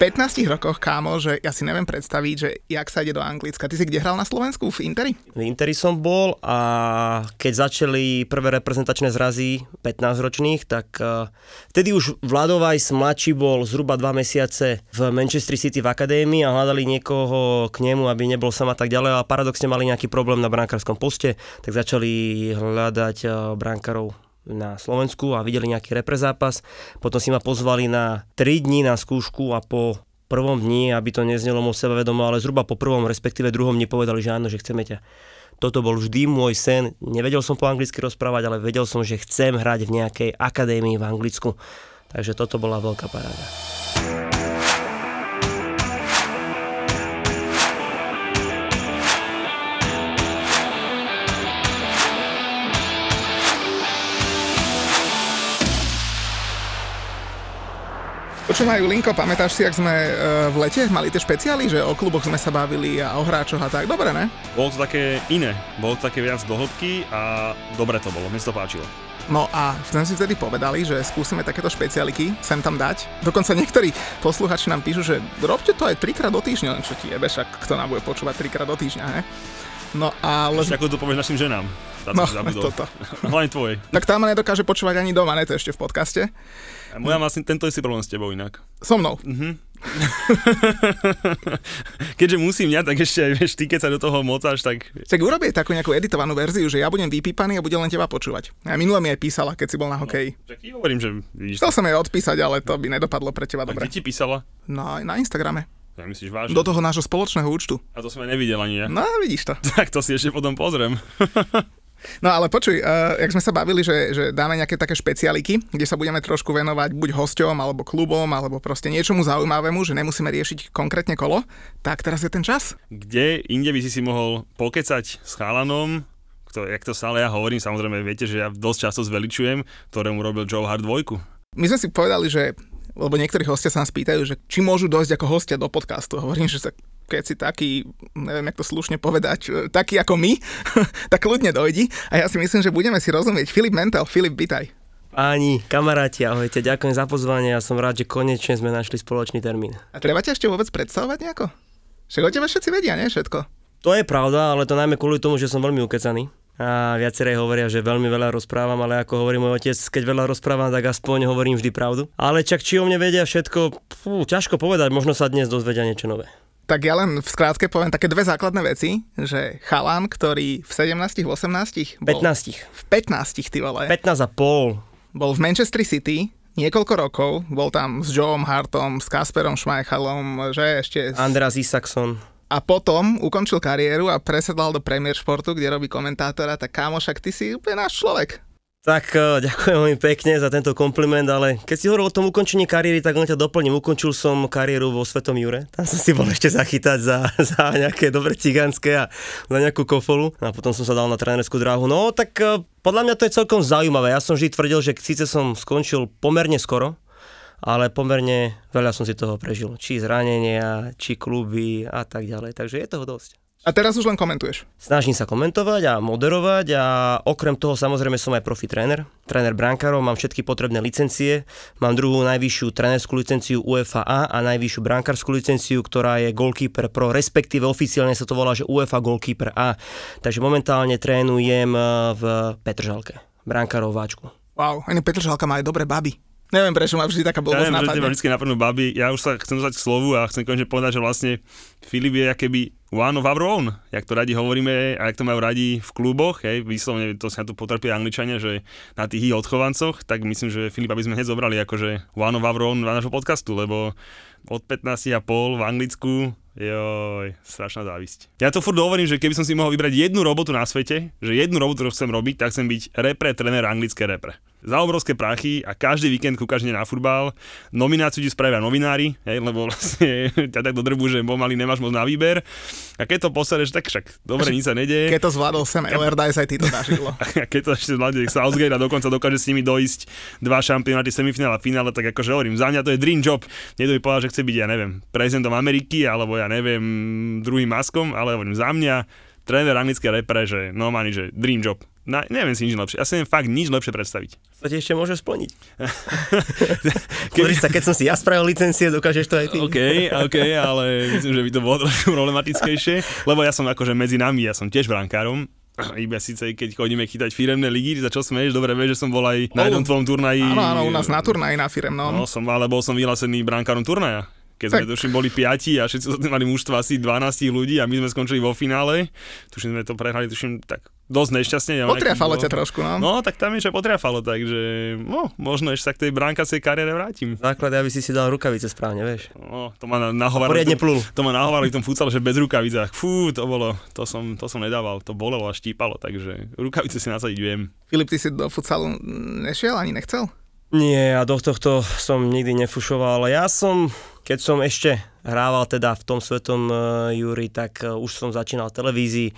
15 rokoch, kámo, že ja si neviem predstaviť, že jak sa ide do Anglicka. Ty si kde hral na Slovensku? V Interi? V Interi som bol a keď začali prvé reprezentačné zrazy 15 ročných, tak uh, vtedy už Vladovajs mladší bol zhruba 2 mesiace v Manchester City v akadémii a hľadali niekoho k nemu, aby nebol sám a tak ďalej a paradoxne mali nejaký problém na brankárskom poste, tak začali hľadať uh, brankárov na Slovensku a videli nejaký reprezápas. Potom si ma pozvali na 3 dní na skúšku a po prvom dni, aby to neznelo moc sebavedomo, ale zhruba po prvom, respektíve druhom dni povedali, že áno, že chceme ťa. Toto bol vždy môj sen. Nevedel som po anglicky rozprávať, ale vedel som, že chcem hrať v nejakej akadémii v Anglicku. Takže toto bola veľká paráda. Počúvajú, Linko, pamätáš si, ak sme e, v lete mali tie špeciály, že o kluboch sme sa bavili a o hráčoch a tak? Dobre, ne? Bolo to také iné, bolo to také viac do hĺbky a dobre to bolo, mne to páčilo. No a sme si vtedy povedali, že skúsime takéto špecialiky sem tam dať. Dokonca niektorí posluchači nám píšu, že robte to aj trikrát do týždňa, čo ti jebe, však kto nám bude počúvať trikrát do týždňa, he? No ale... Ešte ako to povieš našim ženám. Táto No, toto. Hlavne tvojej. Tak tá ma nedokáže počúvať ani doma, ne to ešte v podcaste. A moja má asi tento istý problém s tebou inak. So mnou. Keďže musím ja, tak ešte aj vieš, ty keď sa do toho mocáš, tak Tak urobie takú nejakú editovanú verziu, že ja budem vypípaný a budem len teba počúvať. A minule mi aj písala, keď si bol na hokeji. tak ti hovorím, že vidíš, Chcel som jej odpísať, ale to by nedopadlo pre teba a dobre. kde ti písala? No, na Instagrame. Ja myslíš vážne? Do toho nášho spoločného účtu. A to som aj nevidel ani ja. No, vidíš to. Tak to si ešte potom pozriem. No ale počuj, uh, jak sme sa bavili, že, že dáme nejaké také špecialiky, kde sa budeme trošku venovať buď hosťom, alebo klubom, alebo proste niečomu zaujímavému, že nemusíme riešiť konkrétne kolo, tak teraz je ten čas. Kde inde by si si mohol pokecať s chalanom, kto, jak to stále ja hovorím, samozrejme viete, že ja dosť často zveličujem, ktorému robil Joe Hart dvojku. My sme si povedali, že lebo niektorí hostia sa nás pýtajú, že či môžu dojsť ako hostia do podcastu. Hovorím, že sa, keď si taký, neviem, jak to slušne povedať, e, taký ako my, tak kľudne dojdi. A ja si myslím, že budeme si rozumieť. Filip Mentel, Filip, vitaj. Páni, kamaráti, ahojte, ďakujem za pozvanie a som rád, že konečne sme našli spoločný termín. A treba ťa ešte vôbec predstavovať nejako? Však o tebe všetci vedia, nie? Všetko. To je pravda, ale to najmä kvôli tomu, že som veľmi ukecaný. A viacerí hovoria, že veľmi veľa rozprávam, ale ako hovorí môj otec, keď veľa rozprávam, tak aspoň hovorím vždy pravdu. Ale čak či o mne vedia všetko, fú, ťažko povedať, možno sa dnes dozvedia niečo nové. Tak ja len v skrátke poviem také dve základné veci, že chalan, ktorý v 17, v 18, bol 15. v 15, ty vole, 15 a pol. bol v Manchester City niekoľko rokov, bol tam s Joeom Hartom, s Kasperom Schmeichalom, že ešte... S... Andras Isaacson. A potom ukončil kariéru a presedlal do Premier Športu, kde robí komentátora, tak kámo, však ty si úplne náš človek. Tak eh, ďakujem veľmi pekne za tento kompliment, ale keď si hovoril o tom ukončení kariéry, tak len ťa doplním. Ukončil som kariéru vo Svetom Jure. Tam som si bol ešte zachytať za, za nejaké dobre cigánske a za nejakú kofolu. A potom som sa dal na trénerskú dráhu. No tak eh, podľa mňa to je celkom zaujímavé. Ja som vždy tvrdil, že síce som skončil pomerne skoro, ale pomerne veľa som si toho prežil. Či zranenia, či kluby a tak ďalej. Takže je toho dosť. A teraz už len komentuješ. Snažím sa komentovať a moderovať a okrem toho samozrejme som aj profi tréner. Tréner brankárov, mám všetky potrebné licencie. Mám druhú najvyššiu trénerskú licenciu UEFA A najvyššiu brankárskú licenciu, ktorá je Goalkeeper Pro, respektíve oficiálne sa to volá, že UEFA Goalkeeper A. Takže momentálne trénujem eh, v Petržalke, brankárov váčku. Wow, ani Petr Žalka má aj dobré baby. Neviem, prečo má vždy taká Ja blbosť že napadne. teba vždy napadnú baby. Ja už sa chcem dostať k slovu a chcem konečne povedať, že vlastne Filip je keby one of our own, jak to radi hovoríme a jak to majú radi v kluboch, hej, vyslovene to sa tu potrpia Angličania, že na tých ich odchovancoch, tak myslím, že Filipa by sme hneď zobrali akože one of our own na nášho podcastu, lebo od 15 a pol v Anglicku, joj, strašná závisť. Ja to furt hovorím, že keby som si mohol vybrať jednu robotu na svete, že jednu robotu, ktorú chcem robiť, tak chcem byť repre, tréner anglické repre. Za obrovské prachy a každý víkend kúkaš na futbal, nomináciu ti spravia novinári, hej, lebo vlastne ťa tak dodrbu, že pomaly nemáš moc na výber. A keď to posereš, tak však dobre, nič sa nedeje. Keď to zvládol Sam Allardyce, aj ty to dáš ilo. A keď to ešte zvládne Southgate a dokonca dokáže s nimi dojsť dva šampionáty, semifinále a finále, tak akože hovorím, za mňa to je dream job. Niekto by povedal, že chce byť, ja neviem, prezidentom Ameriky, alebo ja neviem, druhým maskom, ale hovorím, za mňa tréner anglické repre, že normálne, že dream job. Na, neviem si nič lepšie. Ja si neviem fakt nič lepšie predstaviť. To ti ešte môže splniť. Pozri sa, keď som si ja spravil licencie, dokážeš to aj ty. OK, OK, ale myslím, že by to bolo trošku problematickejšie, lebo ja som akože medzi nami, ja som tiež brankárom, iba síce keď chodíme chytať firemné ligy, za čo smeješ, dobre vieš, že som bol aj na jednom tvojom turnaji. Áno, áno, u nás na turnaji na firemnom. No, som, ale bol som vyhlásený brankárom turnaja keď sme tuším boli piati a všetci mali mužstva asi 12 ľudí a my sme skončili vo finále. Tuším, sme to prehrali, tuším, tak dosť nešťastne. Potriafalo ťa trošku, no. No, tak tam ešte potriafalo, takže no, možno ešte sa k tej bránkacej kariére vrátim. Základ, aby si si dal rukavice správne, vieš. No, to ma nahovárali. Poriadne plul. To ma nahovárali v tom futsale, že bez rukavicách. Fú, to bolo, to som, to som nedával, to bolelo a štípalo, takže rukavice si nasadiť viem. Filip, ty si do futsalu nešiel ani nechcel? Nie, a do tohto som nikdy nefušoval. Ja som, keď som ešte hrával teda v tom svetom uh, Júri, tak uh, už som začínal v televízii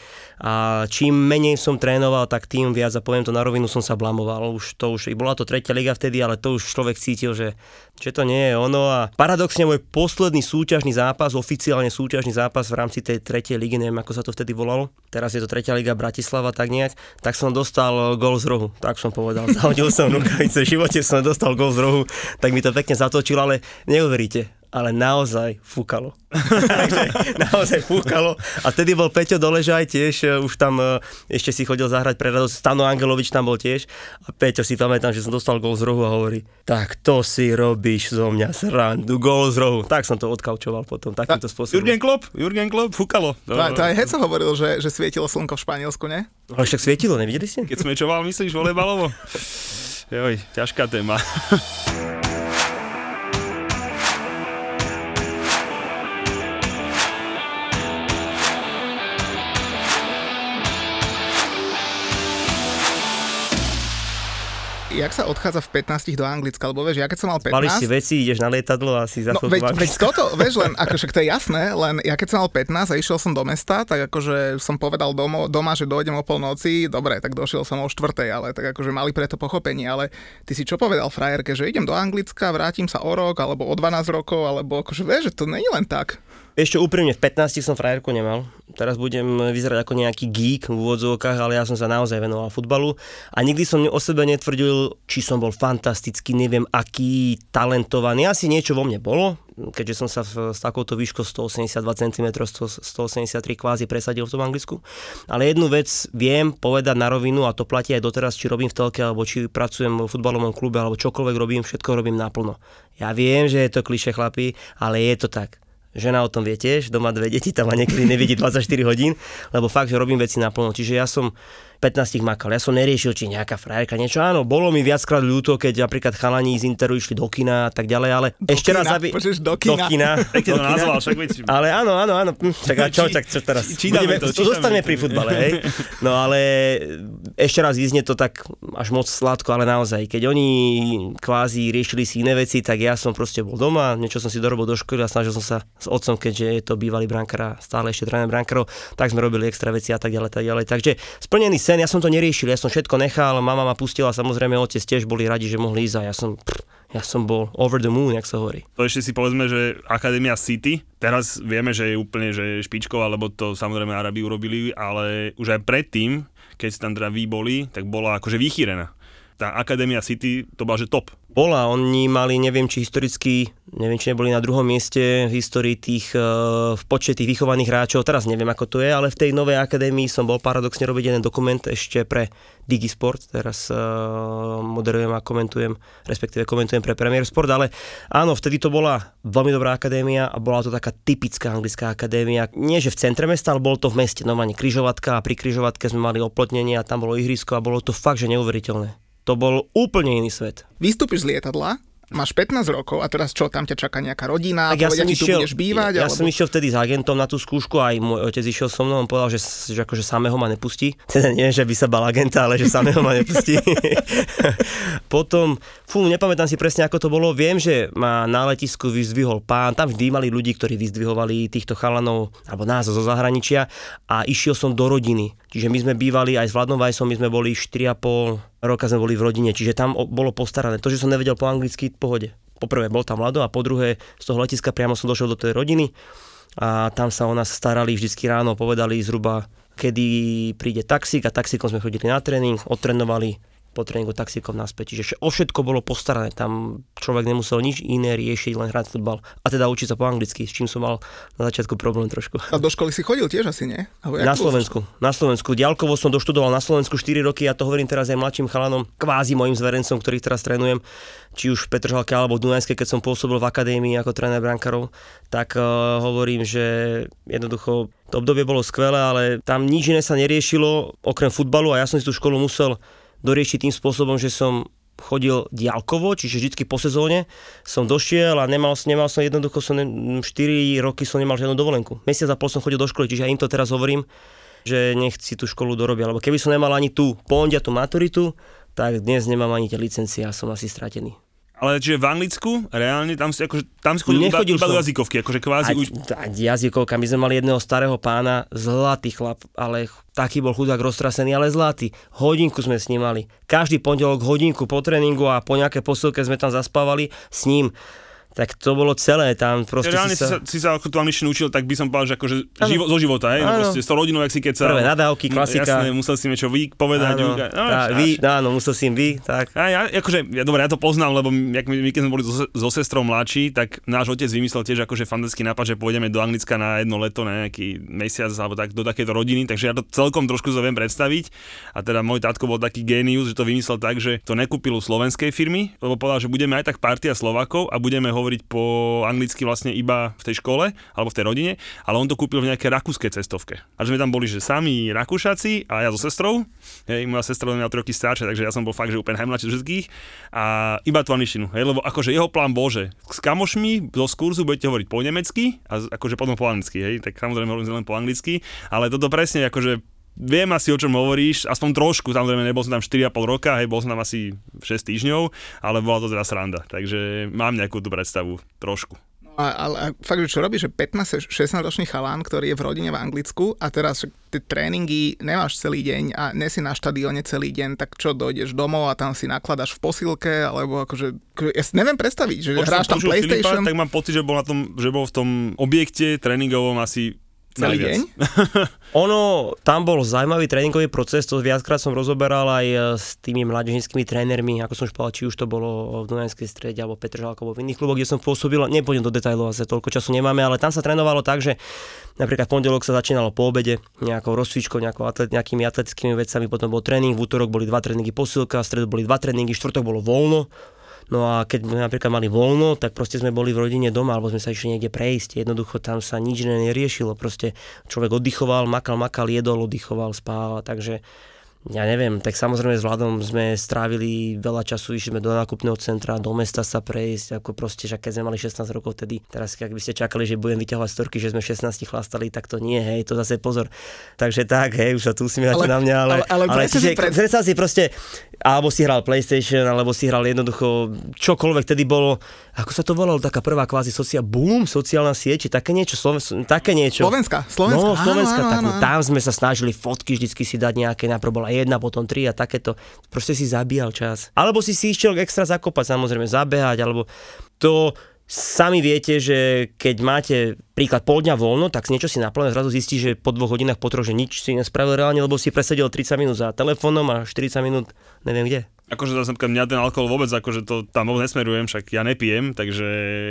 a čím menej som trénoval, tak tým viac, a poviem to na rovinu, som sa blamoval. Už to už, bola to tretia liga vtedy, ale to už človek cítil, že, že to nie je ono a paradoxne môj posledný súťažný zápas, oficiálne súťažný zápas v rámci tej tretej ligy, neviem ako sa to vtedy volalo, teraz je to tretia liga Bratislava, tak nejak, tak som dostal gol z rohu, tak som povedal. Zahodil som rukavice, v živote som dostal gol z rohu, tak mi to pekne zatočilo, ale neuveríte, ale naozaj fúkalo. Takže naozaj fúkalo. A vtedy bol Peťo Doležaj tiež, e, už tam e, ešte si chodil zahrať pre radosť. Stano Angelovič tam bol tiež. A Peťo si pamätám, že som dostal gol z rohu a hovorí, tak to si robíš zo mňa srandu, gol z rohu. Tak som to odkaučoval potom, takýmto spôsobom. Jurgen Klopp, Jurgen Klopp, fúkalo. To, to, to aj Heco hovoril, že, že svietilo slnko v Španielsku, ne? Ale však svietilo, nevideli ste? Keď smečoval, myslíš, volejbalovo? Joj, ťažká téma. Jak sa odchádza v 15 do Anglicka, lebo vieš, ja keď som mal 15... Mališ si veci, ideš na lietadlo a si za no, veď, veď toto, vieš, len, akože to je jasné, len ja keď som mal 15 a išiel som do mesta, tak akože som povedal domo, doma, že dojdem o polnoci, dobre, tak došiel som o štvrtej, ale tak akože mali preto pochopenie, ale ty si čo povedal frajerke, že idem do Anglicka, vrátim sa o rok, alebo o 12 rokov, alebo akože vieš, že to nie je len tak. Ešte úprimne, v 15 som frajerku nemal. Teraz budem vyzerať ako nejaký geek v úvodzovkách, ale ja som sa naozaj venoval futbalu a nikdy som o sebe netvrdil, či som bol fantastický, neviem aký, talentovaný. Asi niečo vo mne bolo, keďže som sa s takouto výškou 182 cm, 183 kvázi presadil v tom Anglicku. Ale jednu vec viem povedať na rovinu a to platí aj doteraz, či robím v telke, alebo či pracujem v futbalovom klube, alebo čokoľvek robím, všetko robím naplno. Ja viem, že je to kliše chlapí, ale je to tak žena o tom vie tiež, doma dve deti, tam ma niekedy nevidí 24 hodín, lebo fakt, že robím veci naplno. Čiže ja som 15 makal. Ja som neriešil, či nejaká frajerka niečo. Áno, bolo mi viackrát ľúto, keď napríklad chalani z Interu išli do kina a tak ďalej, ale do ešte kina, raz, aby... do kina. Do kina. Tak to nazval, však. Ale áno, áno, áno. Hm, čak, a čo, čak, čo teraz? Budeme, to, zostaneme pri futbale, hej. No ale ešte raz vyznie to tak až moc sladko, ale naozaj, keď oni kvázi riešili si iné veci, tak ja som proste bol doma, niečo som si dorobil do školy a snažil som sa s otcom, keďže je to bývalý brankár stále ešte tréner brankárov, tak sme robili extra veci a tak ďalej, tak ďalej. Takže splnený sen, ja som to neriešil, ja som všetko nechal, mama ma pustila, samozrejme otec tiež boli radi, že mohli ísť a ja som, pff, ja som bol over the moon, jak sa hovorí. To ešte si povedzme, že Akadémia City, teraz vieme, že je úplne že špičková, lebo to samozrejme Arabi urobili, ale už aj predtým, keď tam teda vy boli, tak bola akože vychýrená tá Akadémia City to bola, že top. Bola, oni mali, neviem, či historicky, neviem, či neboli na druhom mieste v histórii tých, uh, v počte tých vychovaných hráčov, teraz neviem, ako to je, ale v tej novej akadémii som bol paradoxne robiť jeden dokument ešte pre Digisport, teraz uh, moderujem a komentujem, respektíve komentujem pre Premier Sport, ale áno, vtedy to bola veľmi dobrá akadémia a bola to taká typická anglická akadémia. Nie, že v centre mesta, ale bolo to v meste, normálne križovatka a pri križovatke sme mali oplotnenie a tam bolo ihrisko a bolo to fakt, že neuveriteľné. To bol úplne iný svet. Vystúpiš z lietadla, máš 15 rokov a teraz čo, tam ťa čaká nejaká rodina, tak ja povedia, som išiel, tu budeš bývať? Ja, ja alebo... som išiel vtedy s agentom na tú skúšku a aj môj otec išiel so mnou, on povedal, že, že akože samého ma nepustí. Teda nie, že by sa bal agenta, ale že samého ma nepustí. Potom, fú, nepamätám si presne, ako to bolo. Viem, že ma na letisku vyzdvihol pán, tam vždy mali ľudí, ktorí vyzdvihovali týchto chalanov, alebo nás zo zahraničia a išiel som do rodiny. Čiže my sme bývali aj s Vladom Vajsom, my sme boli 4,5 roka sme boli v rodine, čiže tam bolo postarané. To, že som nevedel po anglicky, v pohode. Poprvé bol tam Vlado a po druhé z toho letiska priamo som došiel do tej rodiny a tam sa o nás starali vždycky ráno, povedali zhruba kedy príde taxík a taxíkom sme chodili na tréning, odtrenovali, po tréningu taxíkom naspäť. Čiže o všetko bolo postarané. Tam človek nemusel nič iné riešiť, len hrať futbal. A teda učiť sa po anglicky, s čím som mal na začiatku problém trošku. A do školy si chodil tiež asi, nie? Alebo na Slovensku. Na Slovensku. Dialkovo som doštudoval na Slovensku 4 roky, ja to hovorím teraz aj mladším chalanom, kvázi mojim zverencom, ktorých teraz trénujem či už v Petržalke alebo v Dunajskej, keď som pôsobil v akadémii ako tréner brankarov, tak uh, hovorím, že jednoducho to obdobie bolo skvelé, ale tam nič iné sa neriešilo okrem futbalu a ja som si tú školu musel doriešiť tým spôsobom, že som chodil diálkovo, čiže vždy po sezóne som došiel a nemal, nemal som jednoducho, som, 4 roky som nemal žiadnu dovolenku. Mesiac a pol som chodil do školy, čiže ja im to teraz hovorím, že nechci tú školu dorobiť, lebo keby som nemal ani tú pondia, tú maturitu, tak dnes nemám ani tie licencie a som asi stratený. Ale čiže v Anglicku, reálne, tam si, akože, tam si chodil iba, iba jazykovky, akože kvázi už... jazykovka, my sme mali jedného starého pána, zlatý chlap, ale taký bol chudák roztrasený, ale zlatý. Hodinku sme s ním mali. Každý pondelok hodinku po tréningu a po nejaké posilke sme tam zaspávali s ním tak to bolo celé tam. Proste Reálne si sa, si sa ako tú angličtinu učil, tak by som povedal, že akože živo, zo života, hej? No, proste s tou rodinou, ak si keď sa... Prvé nadávky, klasika. Jasné, musel si niečo vy povedať. Áno, no, tá, vy, áno, musel si im vy, tak. A ja, akože, ja, dobre, ja to poznám, lebo my, my keď sme boli so, so sestrou mladší, tak náš otec vymyslel tiež akože fantastický nápad, že pôjdeme do Anglicka na jedno leto, na nejaký mesiac alebo tak do takéto rodiny, takže ja to celkom trošku sa viem predstaviť. A teda môj tátko bol taký génius, že to vymyslel tak, že to nekúpil u slovenskej firmy, lebo povedal, že budeme aj tak partia Slovakov a budeme hovoriť po anglicky vlastne iba v tej škole alebo v tej rodine, ale on to kúpil v nejakej rakúskej cestovke. A sme tam boli, že sami Rakúšaci a ja so sestrou. Hej, moja sestra len 3 roky staršia, takže ja som bol fakt, že úplne najmladší všetkých. A iba tú angličtinu, hej, lebo akože jeho plán bol, že s kamošmi zo kurzu budete hovoriť po nemecky a akože potom po anglicky, hej, tak samozrejme hovorím len po anglicky, ale toto presne akože viem asi o čom hovoríš, aspoň trošku, samozrejme nebol som tam 4,5 roka, hej, bol som tam asi 6 týždňov, ale bola to teda sranda, takže mám nejakú tú predstavu, trošku. A, ale a fakt, že čo robíš, že 15-16 ročný chalán, ktorý je v rodine v Anglicku a teraz tie tréningy nemáš celý deň a nesi na štadióne celý deň, tak čo, dojdeš domov a tam si nakladaš v posilke, alebo akože, ja si neviem predstaviť, že Počuť hráš tam PlayStation. Filipa, tak mám pocit, že bol, na tom, že bol v tom objekte tréningovom asi Celý deň? ono, tam bol zaujímavý tréningový proces, to viackrát som rozoberal aj e, s tými mládežnickými trénermi, ako som už povedal, či už to bolo v Dunajskej strede alebo Petržalko alebo v iných kluboch, kde som pôsobil, nepôjdem do detajlov, asi toľko času nemáme, ale tam sa trénovalo tak, že napríklad pondelok sa začínalo po obede nejakou rozcvičkou, nejakou atlet, nejakými atletickými vecami, potom bol tréning, v útorok boli dva tréningy posilka, v stredu boli dva tréningy, štvrtok bolo voľno, No a keď sme napríklad mali voľno, tak proste sme boli v rodine doma, alebo sme sa išli niekde prejsť. Jednoducho tam sa nič neriešilo. Proste človek oddychoval, makal, makal, jedol, oddychoval, spával. Takže ja neviem, tak samozrejme s Vladom sme strávili veľa času, išli sme do nákupného centra, do mesta sa prejsť, ako proste, že keď sme mali 16 rokov vtedy, teraz ak by ste čakali, že budem vyťahovať storky, že sme 16 chlastali, tak to nie, hej, to zase pozor. Takže tak, hej, už sa tu usmievate na mňa, ale, ale, ale, ale čiže, pred... si proste, alebo si hral PlayStation, alebo si hral jednoducho čokoľvek tedy bolo, ako sa to volalo, taká prvá kvázi socia, boom, sociálna sieť, také niečo, Sloven, také niečo. Slovenská, Slovenská. No, Slovenská, áno, áno, tak áno. tam sme sa snažili fotky vždycky si dať nejaké, najprv bola jedna, potom tri a takéto. Proste si zabíjal čas. Alebo si si išiel extra zakopať, samozrejme, zabehať, alebo to Sami viete, že keď máte príklad pol dňa voľno, tak niečo si naplne zrazu zistí, že po dvoch hodinách po že nič si nespravil reálne, lebo si presedel 30 minút za telefónom a 40 minút neviem kde akože zase mňa ten alkohol vôbec, akože to tam vôbec nesmerujem, však ja nepijem, takže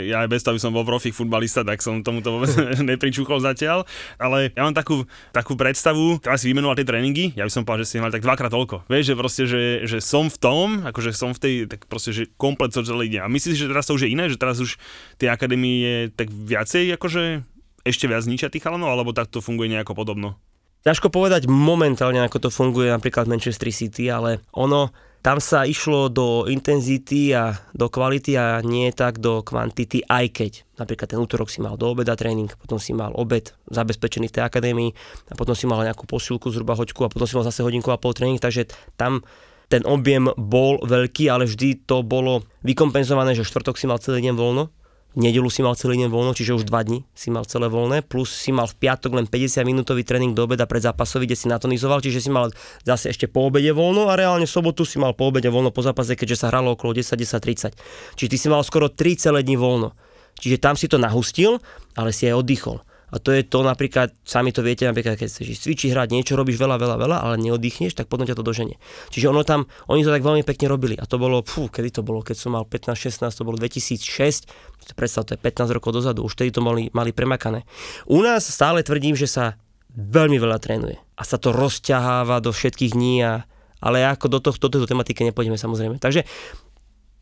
ja aj bez toho, aby som bol profik futbalista, tak som tomuto vôbec nepričúchol zatiaľ, ale ja mám takú, takú predstavu, teraz si vymenoval tie tréningy, ja by som povedal, že si mal tak dvakrát toľko. Vieš, že proste, že, že som v tom, akože som v tej, tak proste, že komplet celý deň. A myslíš, že teraz to už je iné, že teraz už tie akadémie je tak viacej, akože ešte viac ničia tých chalanov, alebo tak to funguje nejako podobno? Ťažko povedať momentálne, ako to funguje napríklad Manchester City, ale ono, tam sa išlo do intenzity a do kvality a nie tak do kvantity, aj keď napríklad ten útorok si mal do obeda tréning, potom si mal obed zabezpečený v tej akadémii a potom si mal nejakú posilku zhruba hoďku a potom si mal zase hodinku a pol tréning, takže tam ten objem bol veľký, ale vždy to bolo vykompenzované, že štvrtok si mal celý deň voľno, nedelu si mal celý deň voľno, čiže už dva dní si mal celé voľné, plus si mal v piatok len 50 minútový tréning do obeda pred zápasový, kde si natonizoval, čiže si mal zase ešte po obede voľno a reálne sobotu si mal po obede voľno po zápase, keďže sa hralo okolo 10-10-30. Čiže ty si mal skoro 3 celé dní voľno. Čiže tam si to nahustil, ale si aj oddychol. A to je to napríklad, sami to viete, napríklad keď chceš cvičiť, hrať, niečo robíš veľa, veľa, veľa, ale neoddychneš, tak potom ťa to doženie. Čiže ono tam, oni to tak veľmi pekne robili. A to bolo, fú, kedy to bolo, keď som mal 15-16, to bolo 2006, predstav, to je 15 rokov dozadu, už tedy to mali, mali premakané. U nás stále tvrdím, že sa veľmi veľa trénuje a sa to rozťaháva do všetkých dní a ale ako do, tohto, do tejto tematiky nepôjdeme samozrejme. Takže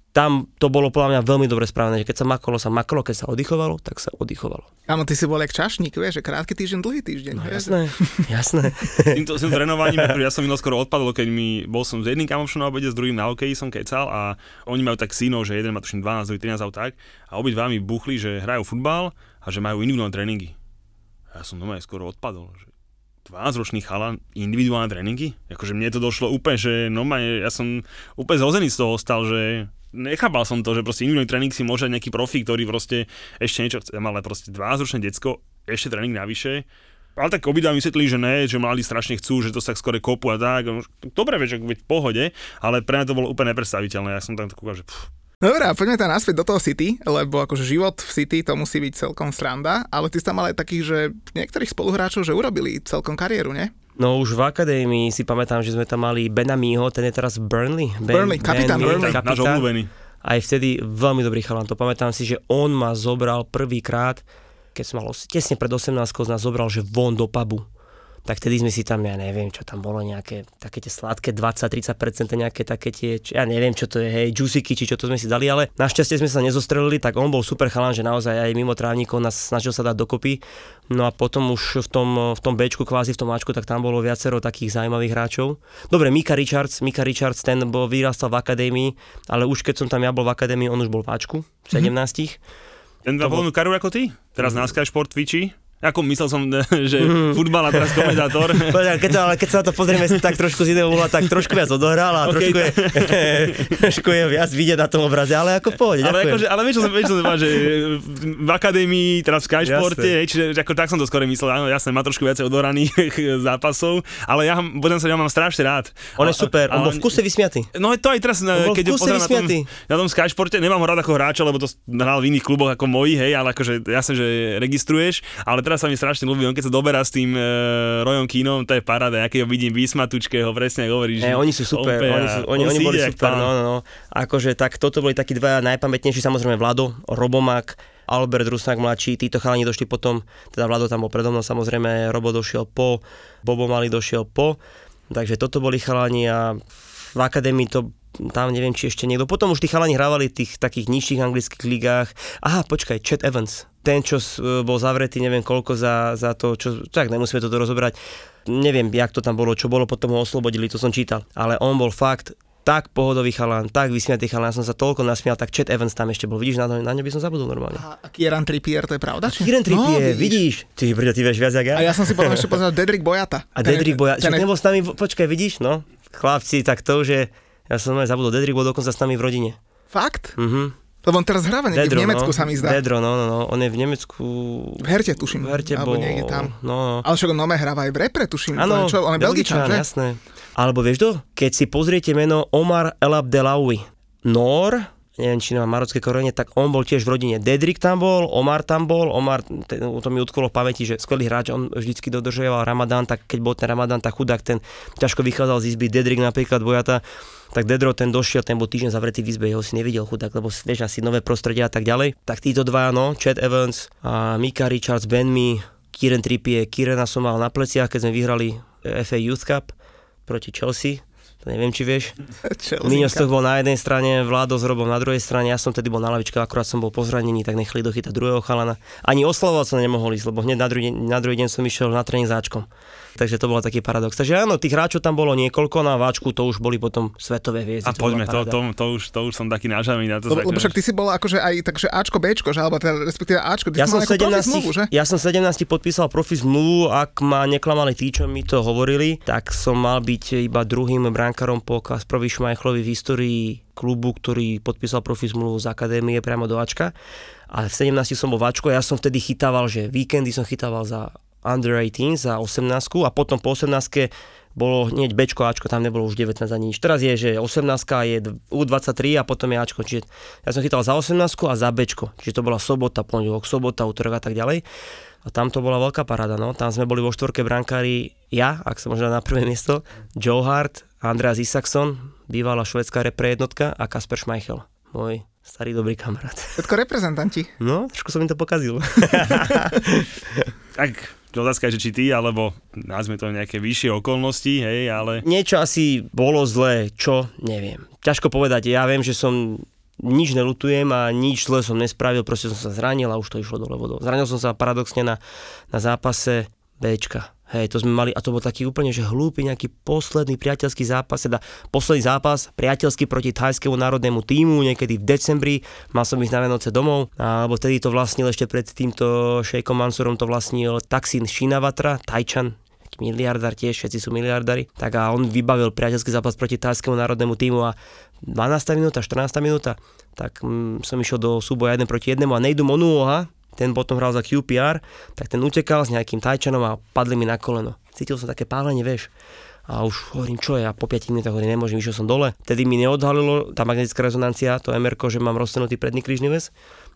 tam to bolo podľa mňa veľmi dobre spravené, že keď sa makalo, sa makalo, keď sa oddychovalo, tak sa oddychovalo. Áno, ty si bol jak čašník, vieš, že krátky týždeň, dlhý týždeň. No, vieš? jasné, jasné. Týmto tým trénovaním, ja som skoro odpadol, keď mi, bol som s jedným kamošom na obede, s druhým na hokeji som kecal a oni majú tak synov, že jeden má tuším 12, druhý 13 alebo tak a obidva mi buchli, že hrajú futbal a že majú individuálne tréningy. A ja som doma skoro odpadol, že 12-ročný chalan, individuálne tréningy? Akože mne to došlo úplne, že no ja som úplne zrozený z toho ostal, že nechápal som to, že proste individuálny tréning si môže nejaký profi, ktorý proste ešte niečo chce, ale proste 12-ročné decko, ešte tréning navyše. Ale tak obidva vysvetlili, že ne, že mali strašne chcú, že to sa skore kopu a tak. Dobre, vieš, veď v pohode, ale pre mňa to bolo úplne nepredstaviteľné. Ja som tam kúkal, že pff, Dobre, a poďme tam naspäť do toho City, lebo akože život v City to musí byť celkom sranda, ale ty si tam mal aj takých, že niektorých spoluhráčov, že urobili celkom kariéru, ne? No už v akadémii si pamätám, že sme tam mali Benamiho, ten je teraz Burnley. Ben, Burnley, kapitán ben, Burnley. náš obľúbený. Aj vtedy veľmi dobrý chalan. To pamätám si, že on ma zobral prvýkrát, keď som mal tesne pred 18 nás zobral, že von do pubu tak tedy sme si tam, ja neviem, čo tam bolo, nejaké také tie sladké 20-30%, nejaké také tie, ja neviem, čo to je, hej, juicyky, či čo to sme si dali, ale našťastie sme sa nezostrelili, tak on bol super chalan, že naozaj aj mimo trávnikov nás snažil sa dať dokopy. No a potom už v tom, v tom Bčku, kvázi v tom Ačku, tak tam bolo viacero takých zaujímavých hráčov. Dobre, Mika Richards, Mika Richards, ten bol vyrastal v akadémii, ale už keď som tam ja bol v akadémii, on už bol v Ačku, v 17. Mm-hmm. Ten má podobnú kariéru ako ty? Teraz mm-hmm. na Sky Sport Twitchi? Ako myslel som, že futbal a teraz komentátor. keď, to, ale keď sa na to pozrieme tak trošku z iného uhla, tak trošku viac odohral a okay. trošku, je, trošku je viac vidieť na tom obraze, ale ako pohode, ale, akože, ale vieš, čo som, vieš, čo som že v akadémii, teraz v Sky Sporte, čiže ako, tak som to skôr myslel, áno, jasne, má trošku viacej odohraných zápasov, ale ja, budem sa, ja mám strašne rád. On je super, on bol v kuse vysmiatý. No to aj teraz, keď ho pozerám na tom, na tom Sky Sporte, nemám ho rád ako hráča, lebo to hral v iných kluboch ako moji, hej, ale akože jasne, že registruješ, ale teraz sa mi strašne ľúbi, on keď sa doberá s tým uh, Rojom Kínom, to je paráda, ja keď ho vidím vysmatučkého, presne hovoríš. Hey, oni sú super, oni, sú, oni, oni boli super, no, no, no. Akože tak toto boli takí dvaja najpamätnejší, samozrejme Vlado, Robomak, Albert Rusnak mladší, títo chalani došli potom, teda Vlado tam bol predo mnou, samozrejme Robo došiel po, Bobo Mali došiel po, takže toto boli chalani a v akadémii to tam neviem, či ešte niekto. Potom už tí chalani hrávali v tých takých nižších anglických ligách. Aha, počkaj, Chet Evans. Ten, čo bol zavretý, neviem koľko za, za to, čo, tak nemusíme toto rozobrať. Neviem, jak to tam bolo, čo bolo, potom ho oslobodili, to som čítal. Ale on bol fakt tak pohodový chalán, tak vysmiatý chalán, ja som sa toľko nasmial, tak Chet Evans tam ešte bol. Vidíš, na, to, na ňo by som zabudol normálne. A, Kieran Trippier, to je pravda? Či? Kieran Trippier, no, vidíš. vidíš. Ty, brďo, ty vieš viac jak ja. A ja som si potom ešte pozrel Dedrick Bojata. A Dedrick Bojata, ten, ten nebol s nami, počkaj, vidíš, no, chlapci, tak to už je, ja som aj zabudol, Dedrick bol dokonca s nami v rodine. Fakt? Mhm. Lebo on teraz hráva niekde Dedro, v Nemecku, no. sa mi zdá. Dedro, no, no, no, on je v Nemecku... V Herte, tuším. V Herte alebo bol... niekde tam. No, no. Ale však on nome hráva aj v repre, tuším. Áno, čo, on je Belgičan, že? jasné. Alebo vieš to? Keď si pozriete meno Omar El Abdelawi, Nor, neviem, či má marocké korene, tak on bol tiež v rodine. Dedrick tam bol, Omar tam bol, Omar, ten, to mi utkolo v pamäti, že skvelý hráč, on vždycky dodržiaval Ramadán, tak keď bol ten Ramadán, tak chudák, ten ťažko vychádzal z izby, Dedrick napríklad, Bojata, tak Dedro ten došiel, ten bol týždeň zavretý v izbe, jeho si nevidel chudák, lebo vieš asi nové prostredie a tak ďalej. Tak títo dva, no, Chad Evans a Mika Richards, Ben Mi, Kieran Trippier, Kierana som mal na pleciach, keď sme vyhrali FA Youth Cup proti Chelsea, to neviem, či vieš. Miňo Stoch bol na jednej strane, Vládo s Robom na druhej strane, ja som tedy bol na lavičke, akurát som bol po zranení, tak nechali dochytať druhého chalana. Ani oslovovať sa nemohol ísť, lebo hneď na druhý, na druhý deň som išiel na tréning záčkom. Takže to bol taký paradox. Takže áno, tých hráčov tam bolo niekoľko, na váčku to už boli potom svetové hviezdy. A poďme, to, to, to, už, to už som taký nažavý na to. Lebo, lebo však ty si bol akože aj takže Ačko, Bčko, že? alebo teda respektíve Ačko, ty ja som 17, zmluvu, že? Ja som 17 podpísal profi zmluvu, ak ma neklamali tí, čo mi to hovorili, tak som mal byť iba druhým bránkarom po Kasprovi Šmajchlovi v histórii klubu, ktorý podpísal profi zmluvu z akadémie priamo do Ačka. A v 17 som bol v Ačko, ja som vtedy chytával, že víkendy som chytával za under 18 za 18 a potom po 18 bolo hneď Bčko, Ačko, tam nebolo už 19 ani nič. Teraz je, že 18 je U23 a potom je Ačko, čiže ja som chytal za 18 a za Bčko, čiže to bola sobota, pondelok, sobota, útorok a tak ďalej. A tam to bola veľká paráda, no. Tam sme boli vo štvorke brankári, ja, ak som možno na prvé miesto, Joe Hart, Andreas Isakson, bývalá švedská repre jednotka a Kasper Schmeichel, môj starý dobrý kamarát. Všetko reprezentanti. No, trošku som im to pokazil. tak, otázka je, že či ty, alebo nazme to nejaké vyššie okolnosti, hej, ale... Niečo asi bolo zlé, čo? Neviem. Ťažko povedať, ja viem, že som nič nelutujem a nič zle som nespravil, proste som sa zranil a už to išlo dole vodou. Zranil som sa paradoxne na, na zápase Bčka. Hej, to sme mali, a to bol taký úplne, že hlúpy nejaký posledný priateľský zápas, teda posledný zápas priateľský proti thajskému národnému týmu, niekedy v decembri, mal som ísť na Vianoce domov, alebo vtedy to vlastnil ešte pred týmto šejkom Mansurom, to vlastnil Taksin Shinawatra, Tajčan, miliardár tiež, všetci sú miliardári, tak a on vybavil priateľský zápas proti thajskému národnému týmu a 12. minúta, 14. minúta, tak mm, som išiel do súboja jeden proti jednému a nejdu Monuoha, ten potom hral za QPR, tak ten utekal s nejakým tajčanom a padli mi na koleno. Cítil som také pálenie, vieš. A už hovorím, čo je, a po 5 minútach hovorím, nemôžem, išiel som dole. Tedy mi neodhalilo tá magnetická rezonancia, to MR, že mám roztenutý predný krížny väz,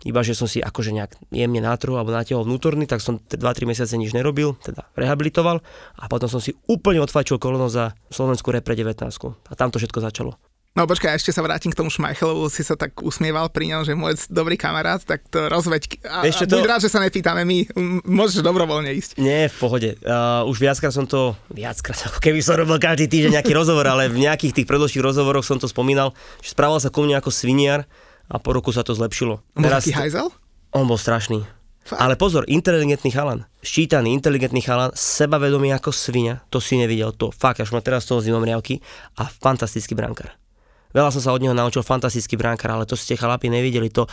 iba že som si akože nejak jemne nátrhol alebo natiahol vnútorný, tak som 2-3 mesiace nič nerobil, teda rehabilitoval a potom som si úplne odfajčil koleno za Slovenskú repre 19 a tam to všetko začalo. No počkaj, ešte sa vrátim k tomu Šmajchelovu, si sa tak usmieval pri ňom, že môj dobrý kamarát, tak to rozveď. A, a to... buď rád, že sa nepýtame my, môžeš dobrovoľne ísť. Nie, v pohode. Uh, už viackrát som to, viackrát, ako keby som robil každý týždeň nejaký rozhovor, ale v nejakých tých predložších rozhovoroch som to spomínal, že správal sa ku mne ako sviniar a po roku sa to zlepšilo. On bol Teraz, taký hajzel? On bol strašný. Fakt? Ale pozor, inteligentný chalan, ščítaný, inteligentný chalan, sebavedomý ako svinia, to si nevidel, to fakt, až ma teraz toho zimom riavky a fantastický brankár. Veľa som sa od neho naučil, fantastický bránkar, ale to ste chlapi nevideli, to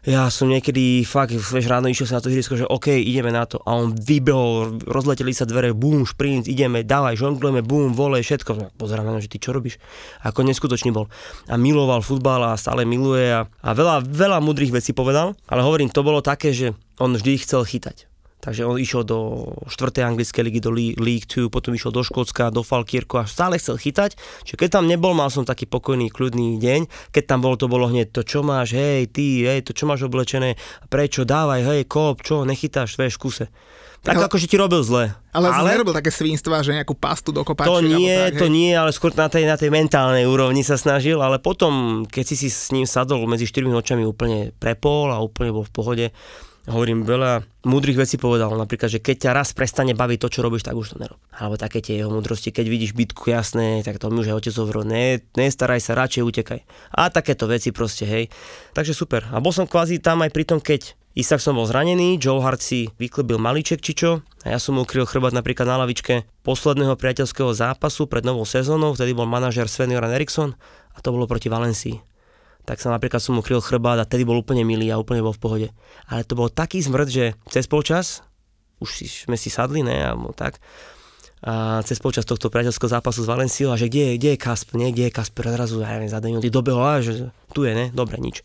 ja som niekedy fakt, vieš, ráno išiel sa na to ihrisko, že OK, ideme na to. A on vybehol, rozleteli sa dvere, bum, šprint, ideme, dávaj, žonglujeme, bum, vole, všetko. Pozerám na že ty čo robíš? Ako neskutočný bol. A miloval futbal a stále miluje a, a veľa, veľa mudrých vecí povedal, ale hovorím, to bolo také, že on vždy chcel chytať. Takže on išiel do 4. anglickej ligy, do League 2, potom išiel do Škótska, do Falkirku a stále chcel chytať. Čiže keď tam nebol, mal som taký pokojný, kľudný deň. Keď tam bol, to bolo hneď to, čo máš, hej, ty, hej, to čo máš oblečené, prečo, dávaj, hej, kop, čo, nechytáš, vieš, kuse. Tak ale, akože ti robil zle. Ale, ale nerobil také svinstva, že nejakú pastu do kopačky. To nie, tak, to hej. nie, ale skôr na tej, na tej mentálnej úrovni sa snažil, ale potom, keď si si s ním sadol medzi štyrmi očami úplne prepol a úplne bol v pohode, hovorím, veľa múdrych vecí povedal, napríklad, že keď ťa raz prestane baviť to, čo robíš, tak už to nerob. Alebo také tie jeho múdrosti, keď vidíš bytku jasné, tak to mi už aj otec hovoril, ne, nestaraj sa, radšej utekaj. A takéto veci proste, hej. Takže super. A bol som kvázi tam aj pri tom, keď Isak som bol zranený, Joe Hart si vyklebil malíček či čo, a ja som mu ukryl chrbát napríklad na lavičke posledného priateľského zápasu pred novou sezónou, vtedy bol manažer Sven Joran Eriksson a to bolo proti Valencii tak sa napríklad som mu kryl chrbát a tedy bol úplne milý a úplne bol v pohode. Ale to bol taký zmrd, že cez polčas, už si, sme si sadli, ne, a tak, a cez počas tohto priateľského zápasu s Valenciou a že kde je, kde je Kasper, nie, kde je Kasper, zrazu, ja neviem, za minúty dobehol a že tu je, ne, dobre, nič.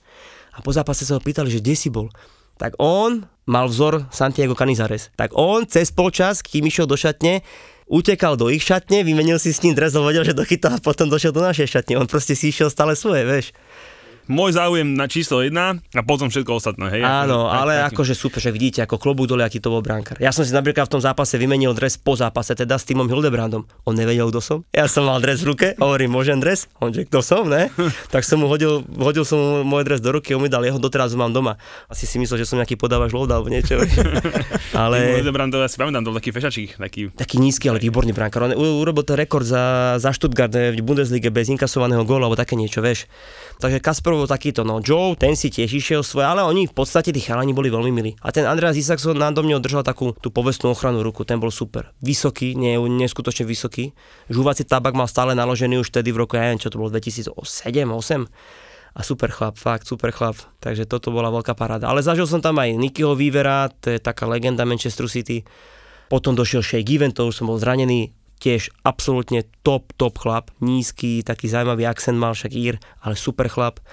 A po zápase sa ho pýtali, že kde si bol. Tak on mal vzor Santiago Canizares. Tak on cez počas, kým išiel do šatne, utekal do ich šatne, vymenil si s ním dres, vedel, že dochytal a potom došiel do našej šatne. On proste si išiel stále svoje, vieš môj záujem na číslo 1 a potom všetko ostatné. Hej? Áno, akože, ale taký. akože super, že vidíte, ako klobúk dole, aký to bol brankár. Ja som si napríklad v tom zápase vymenil dres po zápase, teda s týmom Hildebrandom. On nevedel, kto som. Ja som mal dres v ruke, hovorím, môžem dres? On že, kto som, ne? tak som mu hodil, hodil som mu môj dres do ruky, on mi dal jeho, doteraz ho mám doma. Asi si myslel, že som nejaký podávač lov alebo niečo. ale... Hildebrandov, ja si pamätám, to taký fešačík. Taký... taký nízky, ale výborný brankár. On urobil ten rekord za, za Stuttgart v Bundesliga bez inkasovaného gólu alebo také niečo, vieš. Takže Kasper bol takýto, no Joe, ten si tiež išiel svoje, ale oni v podstate tí chalani boli veľmi milí. A ten Andreas Isakson nám do mňa držal takú tú povestnú ochranu ruku, ten bol super. Vysoký, nie, neskutočne vysoký. Žúvací tabak mal stále naložený už vtedy v roku, ja neviem, čo to bolo, 2007 8 a super chlap, fakt super chlap. Takže toto bola veľká paráda. Ale zažil som tam aj Nikyho Weavera, to je taká legenda Manchester City. Potom došiel Shea Given, to už som bol zranený tiež absolútne top, top chlap, nízky, taký zaujímavý akcent mal však Ír, ale super chlap.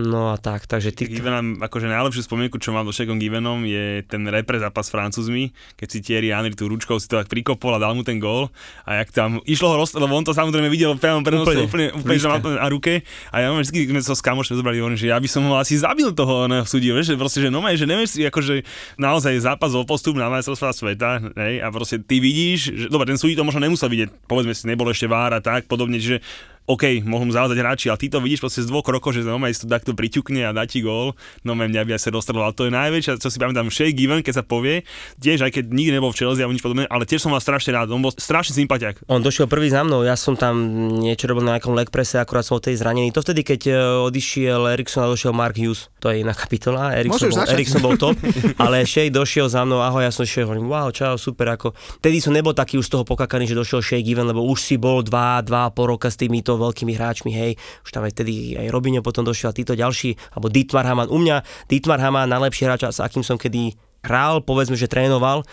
No a tak, takže ty... Givenom, akože najlepšiu spomienku, čo mám so Shaqom Givenom, je ten repre zápas s Francúzmi, keď si Thierry Henry tú ručkou si to tak prikopol a dal mu ten gól. A jak tam išlo ho roz... lebo on to samozrejme videl priamo prenose, úplne, úplne, úplne že mal to na ruke. A ja mám vždy, sme sa s kamošmi zobrali, hovorím, že ja by som ho asi zabil toho na súdi, že proste, že no že nevieš si, akože naozaj zápas o postup na majstrovstvá sveta, hej, a proste ty vidíš, že, dobre, ten súdi to možno nemusel vidieť, povedzme si, nebol ešte vára tak podobne, že OK, mohol mu zavázať hráči, ale ty to vidíš proste z dvoch rokov, že normálne si to takto priťukne a dá ti gól, no mňa by sa dostalo, ale to je najväčšia, čo si pamätám, Shea Given, keď sa povie, tiež aj keď nikdy nebol v Chelsea a nič podobné, ale tiež som mal strašne rád, on bol strašne sympatiak. On došiel prvý za mnou, ja som tam niečo robil na nejakom leg prese, akurát som tej zranený. To vtedy, keď e, odišiel Erikson a došiel Mark Hughes, to je iná kapitola, Erikson, bol, Erikson bol top, ale Shea došiel za mnou, ahoj, ja som šiel, hovorím, wow, čau, super, ako. Tedy som nebol taký už z toho pokakaný, že došiel Shea Given, lebo už si bol dva, dva po roka s týmito veľkými hráčmi, hej, už tam aj vtedy aj Robinho potom došiel a títo ďalší, alebo Dietmar Hamann. U mňa Dietmar Hamann najlepší hráč, s akým som kedy hral, povedzme, že trénoval,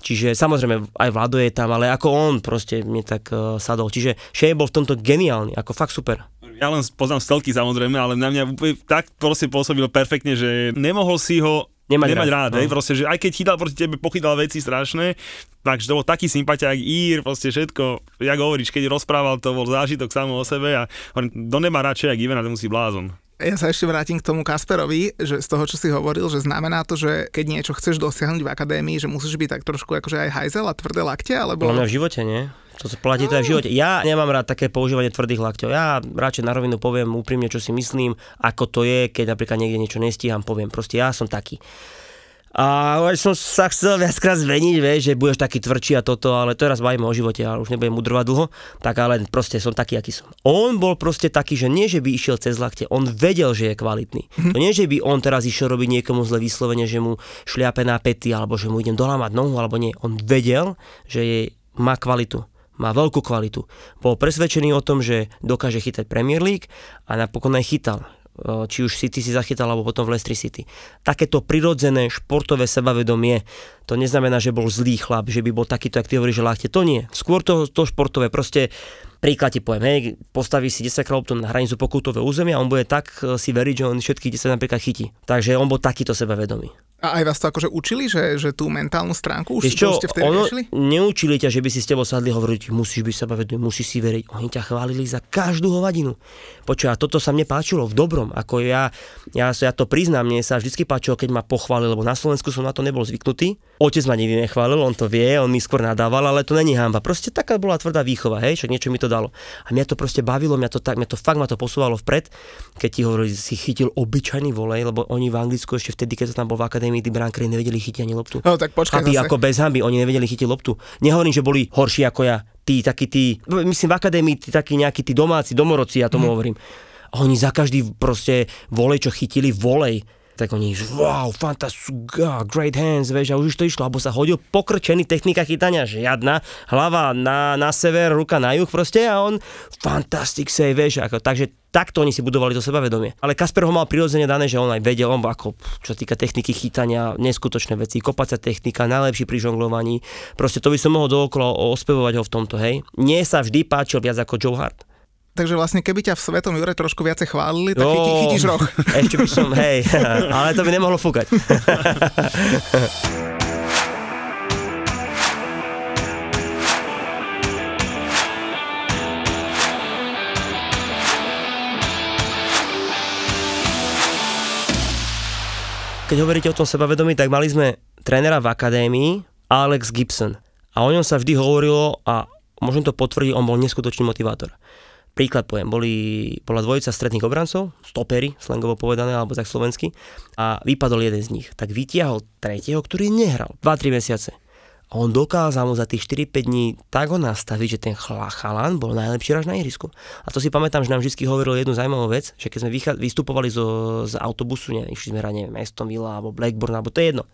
Čiže samozrejme aj Vlado je tam, ale ako on proste mne tak uh, sadol. Čiže Shea bol v tomto geniálny, ako fakt super. Ja len poznám stelky samozrejme, ale na mňa úplne tak proste pôsobil perfektne, že nemohol si ho nemať, nemať rád, rád no. proste, že aj keď chytal proti tebe, pochytal veci strašné, takže to bol taký sympatiák, ír, proste všetko, jak hovoríš, keď rozprával, to bol zážitok samo o sebe a hovorím, do neba radšej, ak Ivena, to musí blázon. Ja sa ešte vrátim k tomu Kasperovi, že z toho, čo si hovoril, že znamená to, že keď niečo chceš dosiahnuť v akadémii, že musíš byť tak trošku akože aj hajzel a tvrdé lakte, alebo... Podľa mňa v živote, nie? To sa platí to aj v živote. Ja nemám rád také používanie tvrdých lakťov. Ja radšej na rovinu poviem úprimne, čo si myslím, ako to je, keď napríklad niekde niečo nestíham, poviem. Proste ja som taký. A som sa chcel viackrát zveniť, vieš, že budeš taký tvrdší a toto, ale teraz bavíme o živote, ale už nebudem mudrovať dlho, tak ale proste som taký, aký som. On bol proste taký, že nie, že by išiel cez lakte, on vedel, že je kvalitný. To nie, že by on teraz išiel robiť niekomu zle vyslovene, že mu šliape na pety, alebo že mu idem dolámať nohu, alebo nie. On vedel, že je, má kvalitu má veľkú kvalitu. Bol presvedčený o tom, že dokáže chytať Premier League a napokon aj chytal či už City si zachytal, alebo potom v Leicester City. Takéto prirodzené športové sebavedomie, to neznamená, že bol zlý chlap, že by bol takýto, ak ty hovoríš, že láchte. To nie. Skôr to, to športové, proste príklad ti poviem, hej, postaví si 10 krát na hranicu pokutového územia a on bude tak e, si veriť, že on všetky 10 napríklad chytí. Takže on bol takýto sebavedomý. A aj vás to akože učili, že, že tú mentálnu stránku už, čo, ste vtedy ono, riešili? Neučili ťa, že by si s tebou sadli hovoriť, musíš byť sebavedomý, musíš si veriť. Oni ťa chválili za každú hovadinu. Počuj, a toto sa mne páčilo v dobrom. Ako ja, ja, ja to priznám, mne sa vždy páčilo, keď ma pochválil, lebo na Slovensku som na to nebol zvyknutý. Otec ma nikdy nechválil, on to vie, on mi skôr nadával, ale to není hamba. Proste taká bola tvrdá výchova, hej, však niečo mi to dalo. A mňa to proste bavilo, mňa to, tak, mňa to fakt ma to posúvalo vpred, keď ti hovorili, si chytil obyčajný volej, lebo oni v Anglicku ešte vtedy, keď som tam bol v akadémii, tí brankári nevedeli chytiť ani loptu. No tak počkaj Chlapi, ako bez hamby, oni nevedeli chytiť loptu. Nehovorím, že boli horší ako ja, tí takí tí, myslím v akadémii tí takí nejakí tí domáci, domorodci, ja tomu hmm. hovorím. A oni za každý proste volej, čo chytili, volej tak oni, wow, fantastic, great hands, vieš, a už to išlo, alebo sa hodil pokrčený technika chytania, žiadna, hlava na, na sever, ruka na juh proste a on, fantastic save, vieš, ako, takže takto oni si budovali to sebavedomie. Ale Kasper ho mal prirodzene dané, že on aj vedel, on ako, čo týka techniky chytania, neskutočné veci, kopacia technika, najlepší pri žonglovaní. Proste to by som mohol dookola ospevovať ho v tomto, hej. Nie sa vždy páčil viac ako Joe Hart. Takže vlastne keby ťa v Svetom Jure trošku viacej chválili, tak chyti, chytíš roh. Ešte by som, hej, ale to by nemohlo fúkať. Keď hovoríte o tom sebavedomí, tak mali sme trénera v akadémii, Alex Gibson. A o ňom sa vždy hovorilo a môžem to potvrdiť, on bol neskutočný motivátor. Príklad poviem, boli, bola dvojica stredných obrancov, stopery, slangovo povedané, alebo tak slovensky, a vypadol jeden z nich. Tak vytiahol tretieho, ktorý nehral 2-3 mesiace. A on dokázal mu za tých 4-5 dní tak ho nastaviť, že ten chalan bol najlepší hráč na ihrisku. A to si pamätám, že nám vždy hovoril jednu zaujímavú vec, že keď sme vystupovali zo, z autobusu, neviem, išli sme hrať, neviem, Aston Villa alebo Blackburn, alebo to je jedno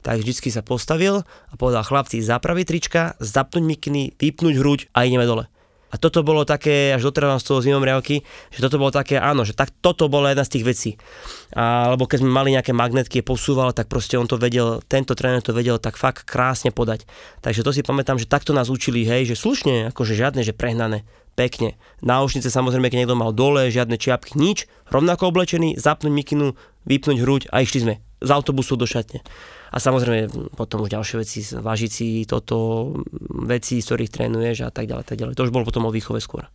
tak vždy sa postavil a povedal chlapci zapraviť trička, zapnúť mikiny, vypnúť hruď a ideme dole. A toto bolo také, až doteraz z toho zimomriavky, že toto bolo také, áno, že tak toto bola jedna z tých vecí. A, alebo keď sme mali nejaké magnetky, je posúval, tak proste on to vedel, tento tréner to vedel tak fakt krásne podať. Takže to si pamätám, že takto nás učili, hej, že slušne, akože žiadne, že prehnané, pekne. Náušnice samozrejme, keď niekto mal dole, žiadne čiapky, nič, rovnako oblečený, zapnúť mikinu, vypnúť hruď a išli sme z autobusu do šatne. A samozrejme potom už ďalšie veci, vážiť si toto, veci, z ktorých trénuješ a tak ďalej, tak ďalej. To už bolo potom o výchove skôr.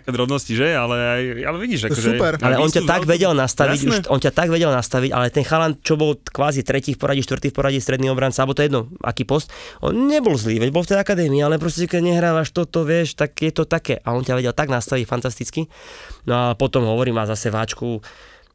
Také drobnosti, že? Ale, aj, ale vidíš, akože... Super. Ale on ťa tak vedel nastaviť, už, on ťa tak vedel nastaviť, ale ten chalan, čo bol kvázi tretí v poradí, štvrtý v poradí, stredný obranca, alebo to je jedno, aký post, on nebol zlý, veď bol v tej akadémii, ale proste keď nehrávaš toto, vieš, tak je to také. A on ťa vedel tak nastaviť fantasticky. No a potom hovorím, a zase váčku,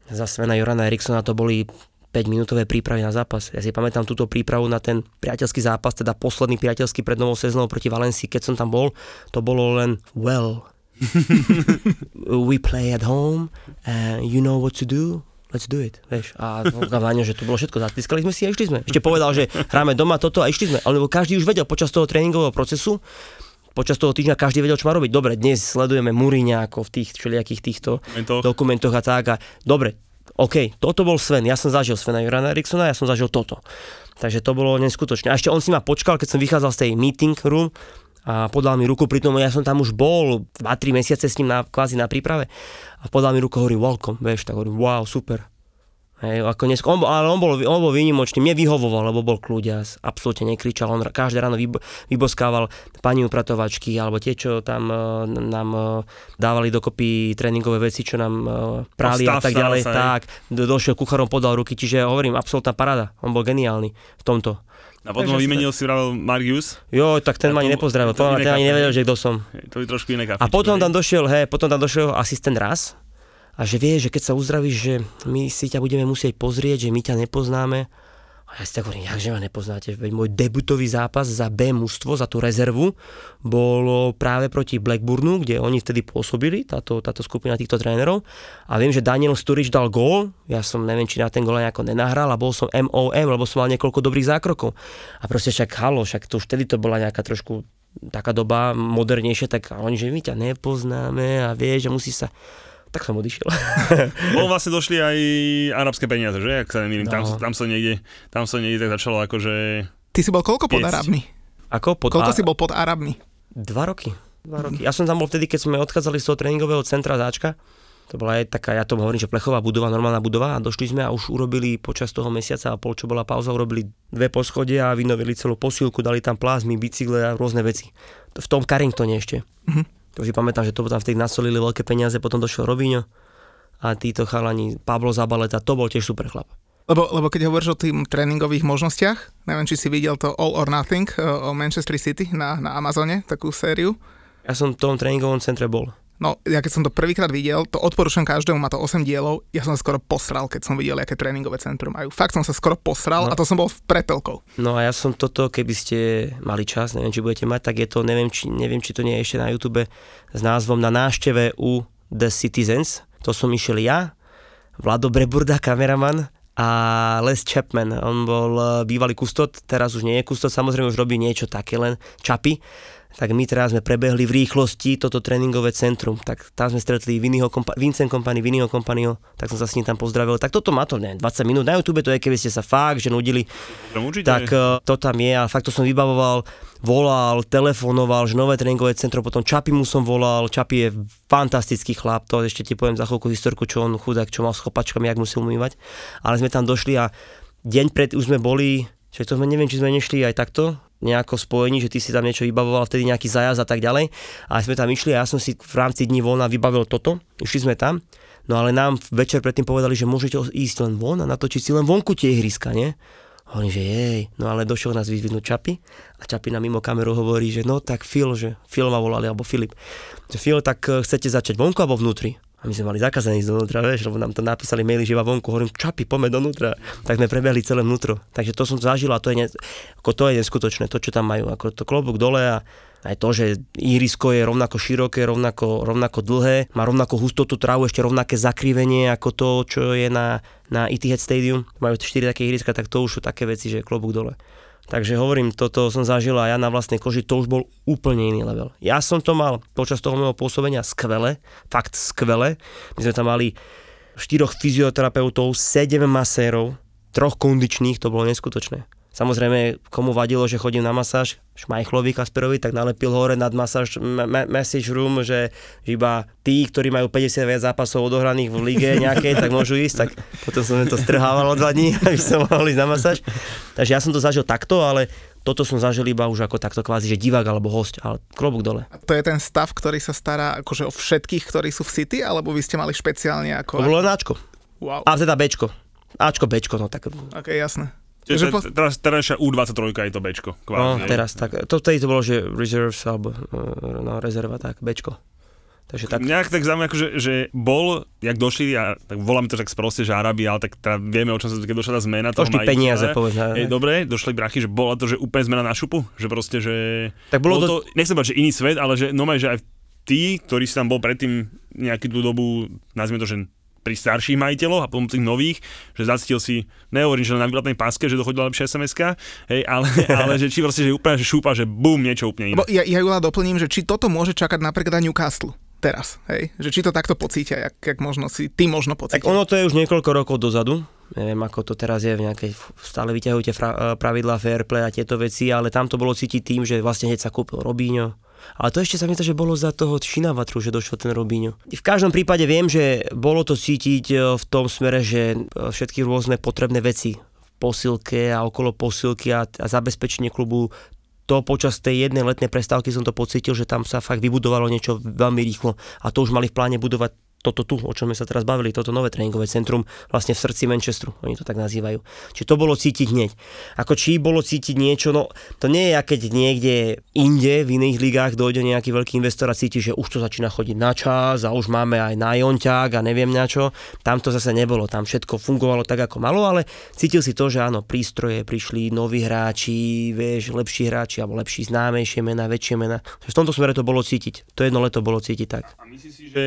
za Svena Jorana Eriksona to boli 5 minútové prípravy na zápas. Ja si pamätám túto prípravu na ten priateľský zápas, teda posledný priateľský pred novou sezónou proti Valencii, keď som tam bol, to bolo len well. We play at home, uh, you know what to do, let's do it. Vieš. A Váňo, že to bolo všetko, zatiskali sme si a išli sme. Ešte povedal, že hráme doma toto a išli sme. Ale každý už vedel počas toho tréningového procesu, počas toho týždňa každý vedel, čo má robiť. Dobre, dnes sledujeme Múriňa ako v tých všelijakých týchto Dokumentoch. dokumentoch a tak. A dobre, OK, toto bol Sven, ja som zažil Svena Jorana Eriksona, ja som zažil toto. Takže to bolo neskutočné. A ešte on si ma počkal, keď som vychádzal z tej meeting room a podal mi ruku, pritom ja som tam už bol 2-3 mesiace s ním na, kvázi na príprave a podal mi ruku, hovorí welcome, vieš, tak hovorím wow, super. Hej, ako dnes, on, ale on bol, on bol výnimočný, mne vyhovoval, lebo bol kľudias, absolútne nekričal, on každé ráno vybo, vyboskával pani upratovačky, alebo tie, čo tam e, nám e, dávali dokopy tréningové veci, čo nám e, prali a Stav tak ďalej, sa, tak, do, došiel kucharom, podal ruky, čiže hovorím, absolútna parada, on bol geniálny v tomto. A potom ho vymenil si vravel Marius. Jo, tak ten A ma ani to- nepozdravil, to iné ten ani nevedel, že kto som. To je trošku iné kafičko. A potom tam došiel, hej, potom tam došiel asistent raz a že vie, že keď sa uzdravíš, že my si ťa budeme musieť pozrieť, že my ťa nepoznáme. A ja si tak hovorím, jakže ma nepoznáte, veď môj debutový zápas za B mužstvo, za tú rezervu, bolo práve proti Blackburnu, kde oni vtedy pôsobili, táto, táto skupina týchto trénerov. A viem, že Daniel Sturridge dal gól, ja som neviem, či na ten gól nejako nenahral a bol som MOM, lebo som mal niekoľko dobrých zákrokov. A proste však halo, však to už vtedy to bola nejaká trošku taká doba modernejšia, tak oni, že my ťa nepoznáme a vieš, že musí sa... Tak som odišiel. Bol vlastne došli aj arabské peniaze, že? Ak sa nemýlim, tam, No. tam sa niekde, tam sa niekde tak začalo akože... Ty si bol koľko pod. Arabmi? Ako? Pod Koľko a- si bol pod Arabmi? Dva roky. Dva roky. Ja som tam bol vtedy, keď sme odchádzali z toho tréningového centra Záčka. To bola aj taká, ja tomu hovorím, že plechová budova, normálna budova a došli sme a už urobili počas toho mesiaca a pol, čo bola pauza, urobili dve poschodia a vynovili celú posílku, dali tam plázmy, bicykle a rôzne veci. V tom Carringtone ešte. To si pamätám, že to tam vtedy nasolili veľké peniaze, potom došiel Robinho a títo chalani, Pablo Zabaleta, to bol tiež super chlap. Lebo, lebo keď hovoríš o tým tréningových možnostiach, neviem, či si videl to All or Nothing eh, o Manchester City na, na Amazone, takú sériu. Ja som v tom tréningovom centre bol. No, ja keď som to prvýkrát videl, to odporúčam každému, má to 8 dielov, ja som sa skoro posral, keď som videl, aké tréningové centrum majú. Fakt som sa skoro posral No. a to som bol v pretelkou. No a ja som toto, keby ste mali čas, neviem, či budete mať, tak je to, neviem, či, neviem, či to nie je ešte na YouTube, s názvom Na návšteve u The Citizens. To som išiel ja, Vlado Breburda, kameraman, a Les Chapman. On bol eh, bývalý kustot, teraz už nie je kustot, samozrejme už robí niečo také len čapy. Tak my teraz sme prebehli v rýchlosti toto tréningové centrum. Tak tam sme stretli Vinnyho kompa- Vincent Company, Vinnyho Companyho, tak som sa s ním tam pozdravil. Tak toto má to, ne, 20 minút na YouTube, to je, keby ste sa fakt, že nudili, Určite. tak eh, to tam je a fakt to som vybavoval, volal, telefonoval, že nové tréningové centrum, potom Čapi mu som volal, Čapi je fantastický chlap, to ešte ti poviem za chvíľku historku, čo on chudák, čo mal s chopačkami, jak musel umývať, ale sme tam došli a deň pred už sme boli, že to sme neviem, či sme nešli aj takto, nejako spojení, že ty si tam niečo vybavoval, vtedy nejaký zajazd a tak ďalej. A sme tam išli a ja som si v rámci dní voľna vybavil toto, išli sme tam, no ale nám večer predtým povedali, že môžete ísť len von a natočiť si len vonku tie ihriska, nie? Hovorím, že jej, no ale došiel nás vyzvihnúť Čapi a Čapi na mimo kameru hovorí, že no tak Phil, že Phil ma volali, alebo Filip, že Phil, tak eh, chcete začať vonku alebo vnútri? A my sme mali zakázané ísť dovnútra, vieš, lebo nám to napísali maily, že iba vonku. Hovorím, čapi, poďme dovnútra. Tak sme prebehli celé vnútro. Takže to som zažil a to je, ne, ako to je neskutočné, to, čo tam majú. Ako to klobúk dole a aj to, že ihrisko je rovnako široké, rovnako, rovnako dlhé, má rovnako hustotu trávu, ešte rovnaké zakrivenie ako to, čo je na, na Etihad Stadium. Majú 4 také ihriska, tak to už sú také veci, že klobúk dole. Takže hovorím, toto som zažil a ja na vlastnej koži, to už bol úplne iný level. Ja som to mal počas toho môjho pôsobenia skvele, fakt skvele. My sme tam mali štyroch fyzioterapeutov, sedem masérov, troch kondičných, to bolo neskutočné. Samozrejme, komu vadilo, že chodím na masáž, Šmajchlovi Kasperovi, tak nalepil hore nad masáž message room, že iba tí, ktorí majú 50 viac zápasov odohraných v lige nejakej, tak môžu ísť, tak potom som to strhával dva dní, aby som mohol ísť na masáž. Takže ja som to zažil takto, ale toto som zažil iba už ako takto kvázi, že divák alebo host, ale klobúk dole. A to je ten stav, ktorý sa stará akože o všetkých, ktorí sú v City, alebo vy ste mali špeciálne ako... To bolo len Ačko. Wow. A teda Bčko. Ačko, Bčko, no tak... Ok, jasné. Čiže po... teraz, teraz U23 je to Bčko. Kvázi, no, teraz tak. To vtedy to bolo, že reserves, alebo no, rezerva, tak, Bčko. Takže tak... Nejak tak zaujímavé, akože, že bol, jak došli, a tak voláme to tak sproste, že Arabi, ale tak teda vieme, o čom sa keď došla tá zmena toho Došli peniaze, povedz. Hej, dobre, došli brachy, že bola to, že úplne zmena na šupu, že proste, že... Tak bolo, bolo to... to... Nechcem povedať, že iný svet, ale že no že aj tí, ktorí si tam bol predtým nejakú tú dobu, nazvime to, že pri starších majiteľoch a potom tých nových, že zacítil si, nehovorím, že na výletnej páske, že dochodila lepšia sms hej, ale, ale že či proste, že úplne, že šúpa, že bum, niečo úplne iné. Bo ja, ja Jula doplním, že či toto môže čakať napríklad na Newcastle teraz, hej? Že či to takto pocítia, jak, jak možno si ty možno pocítia. Tak ono to je už niekoľko rokov dozadu, neviem ako to teraz je v nejakej, stále vyťahujete fra, pravidlá fair play a tieto veci, ale tam to bolo cítiť tým, že vlastne hneď sa kúpil Robíňo, ale to ešte sa mi to, že bolo za toho Šinavatru, že došiel ten Robíňo. V každom prípade viem, že bolo to cítiť e, v tom smere, že e, všetky rôzne potrebné veci v posilke a okolo posilky a, a zabezpečenie klubu to počas tej jednej letnej prestávky som to pocítil, že tam sa fakt vybudovalo niečo veľmi rýchlo a to už mali v pláne budovať toto tu, o čom sme sa teraz bavili, toto nové tréningové centrum vlastne v srdci Manchesteru, oni to tak nazývajú. Čiže to bolo cítiť hneď. Ako či bolo cítiť niečo, no to nie je, keď niekde inde v iných ligách dojde nejaký veľký investor a cíti, že už to začína chodiť na čas a už máme aj na jonťák a neviem na čo. Tam to zase nebolo, tam všetko fungovalo tak, ako malo, ale cítil si to, že áno, prístroje, prišli noví hráči, vieš, lepší hráči alebo lepší známejšie mená, väčšie mená. V tomto smere to bolo cítiť. To jedno leto bolo cítiť tak. A myslíš si, že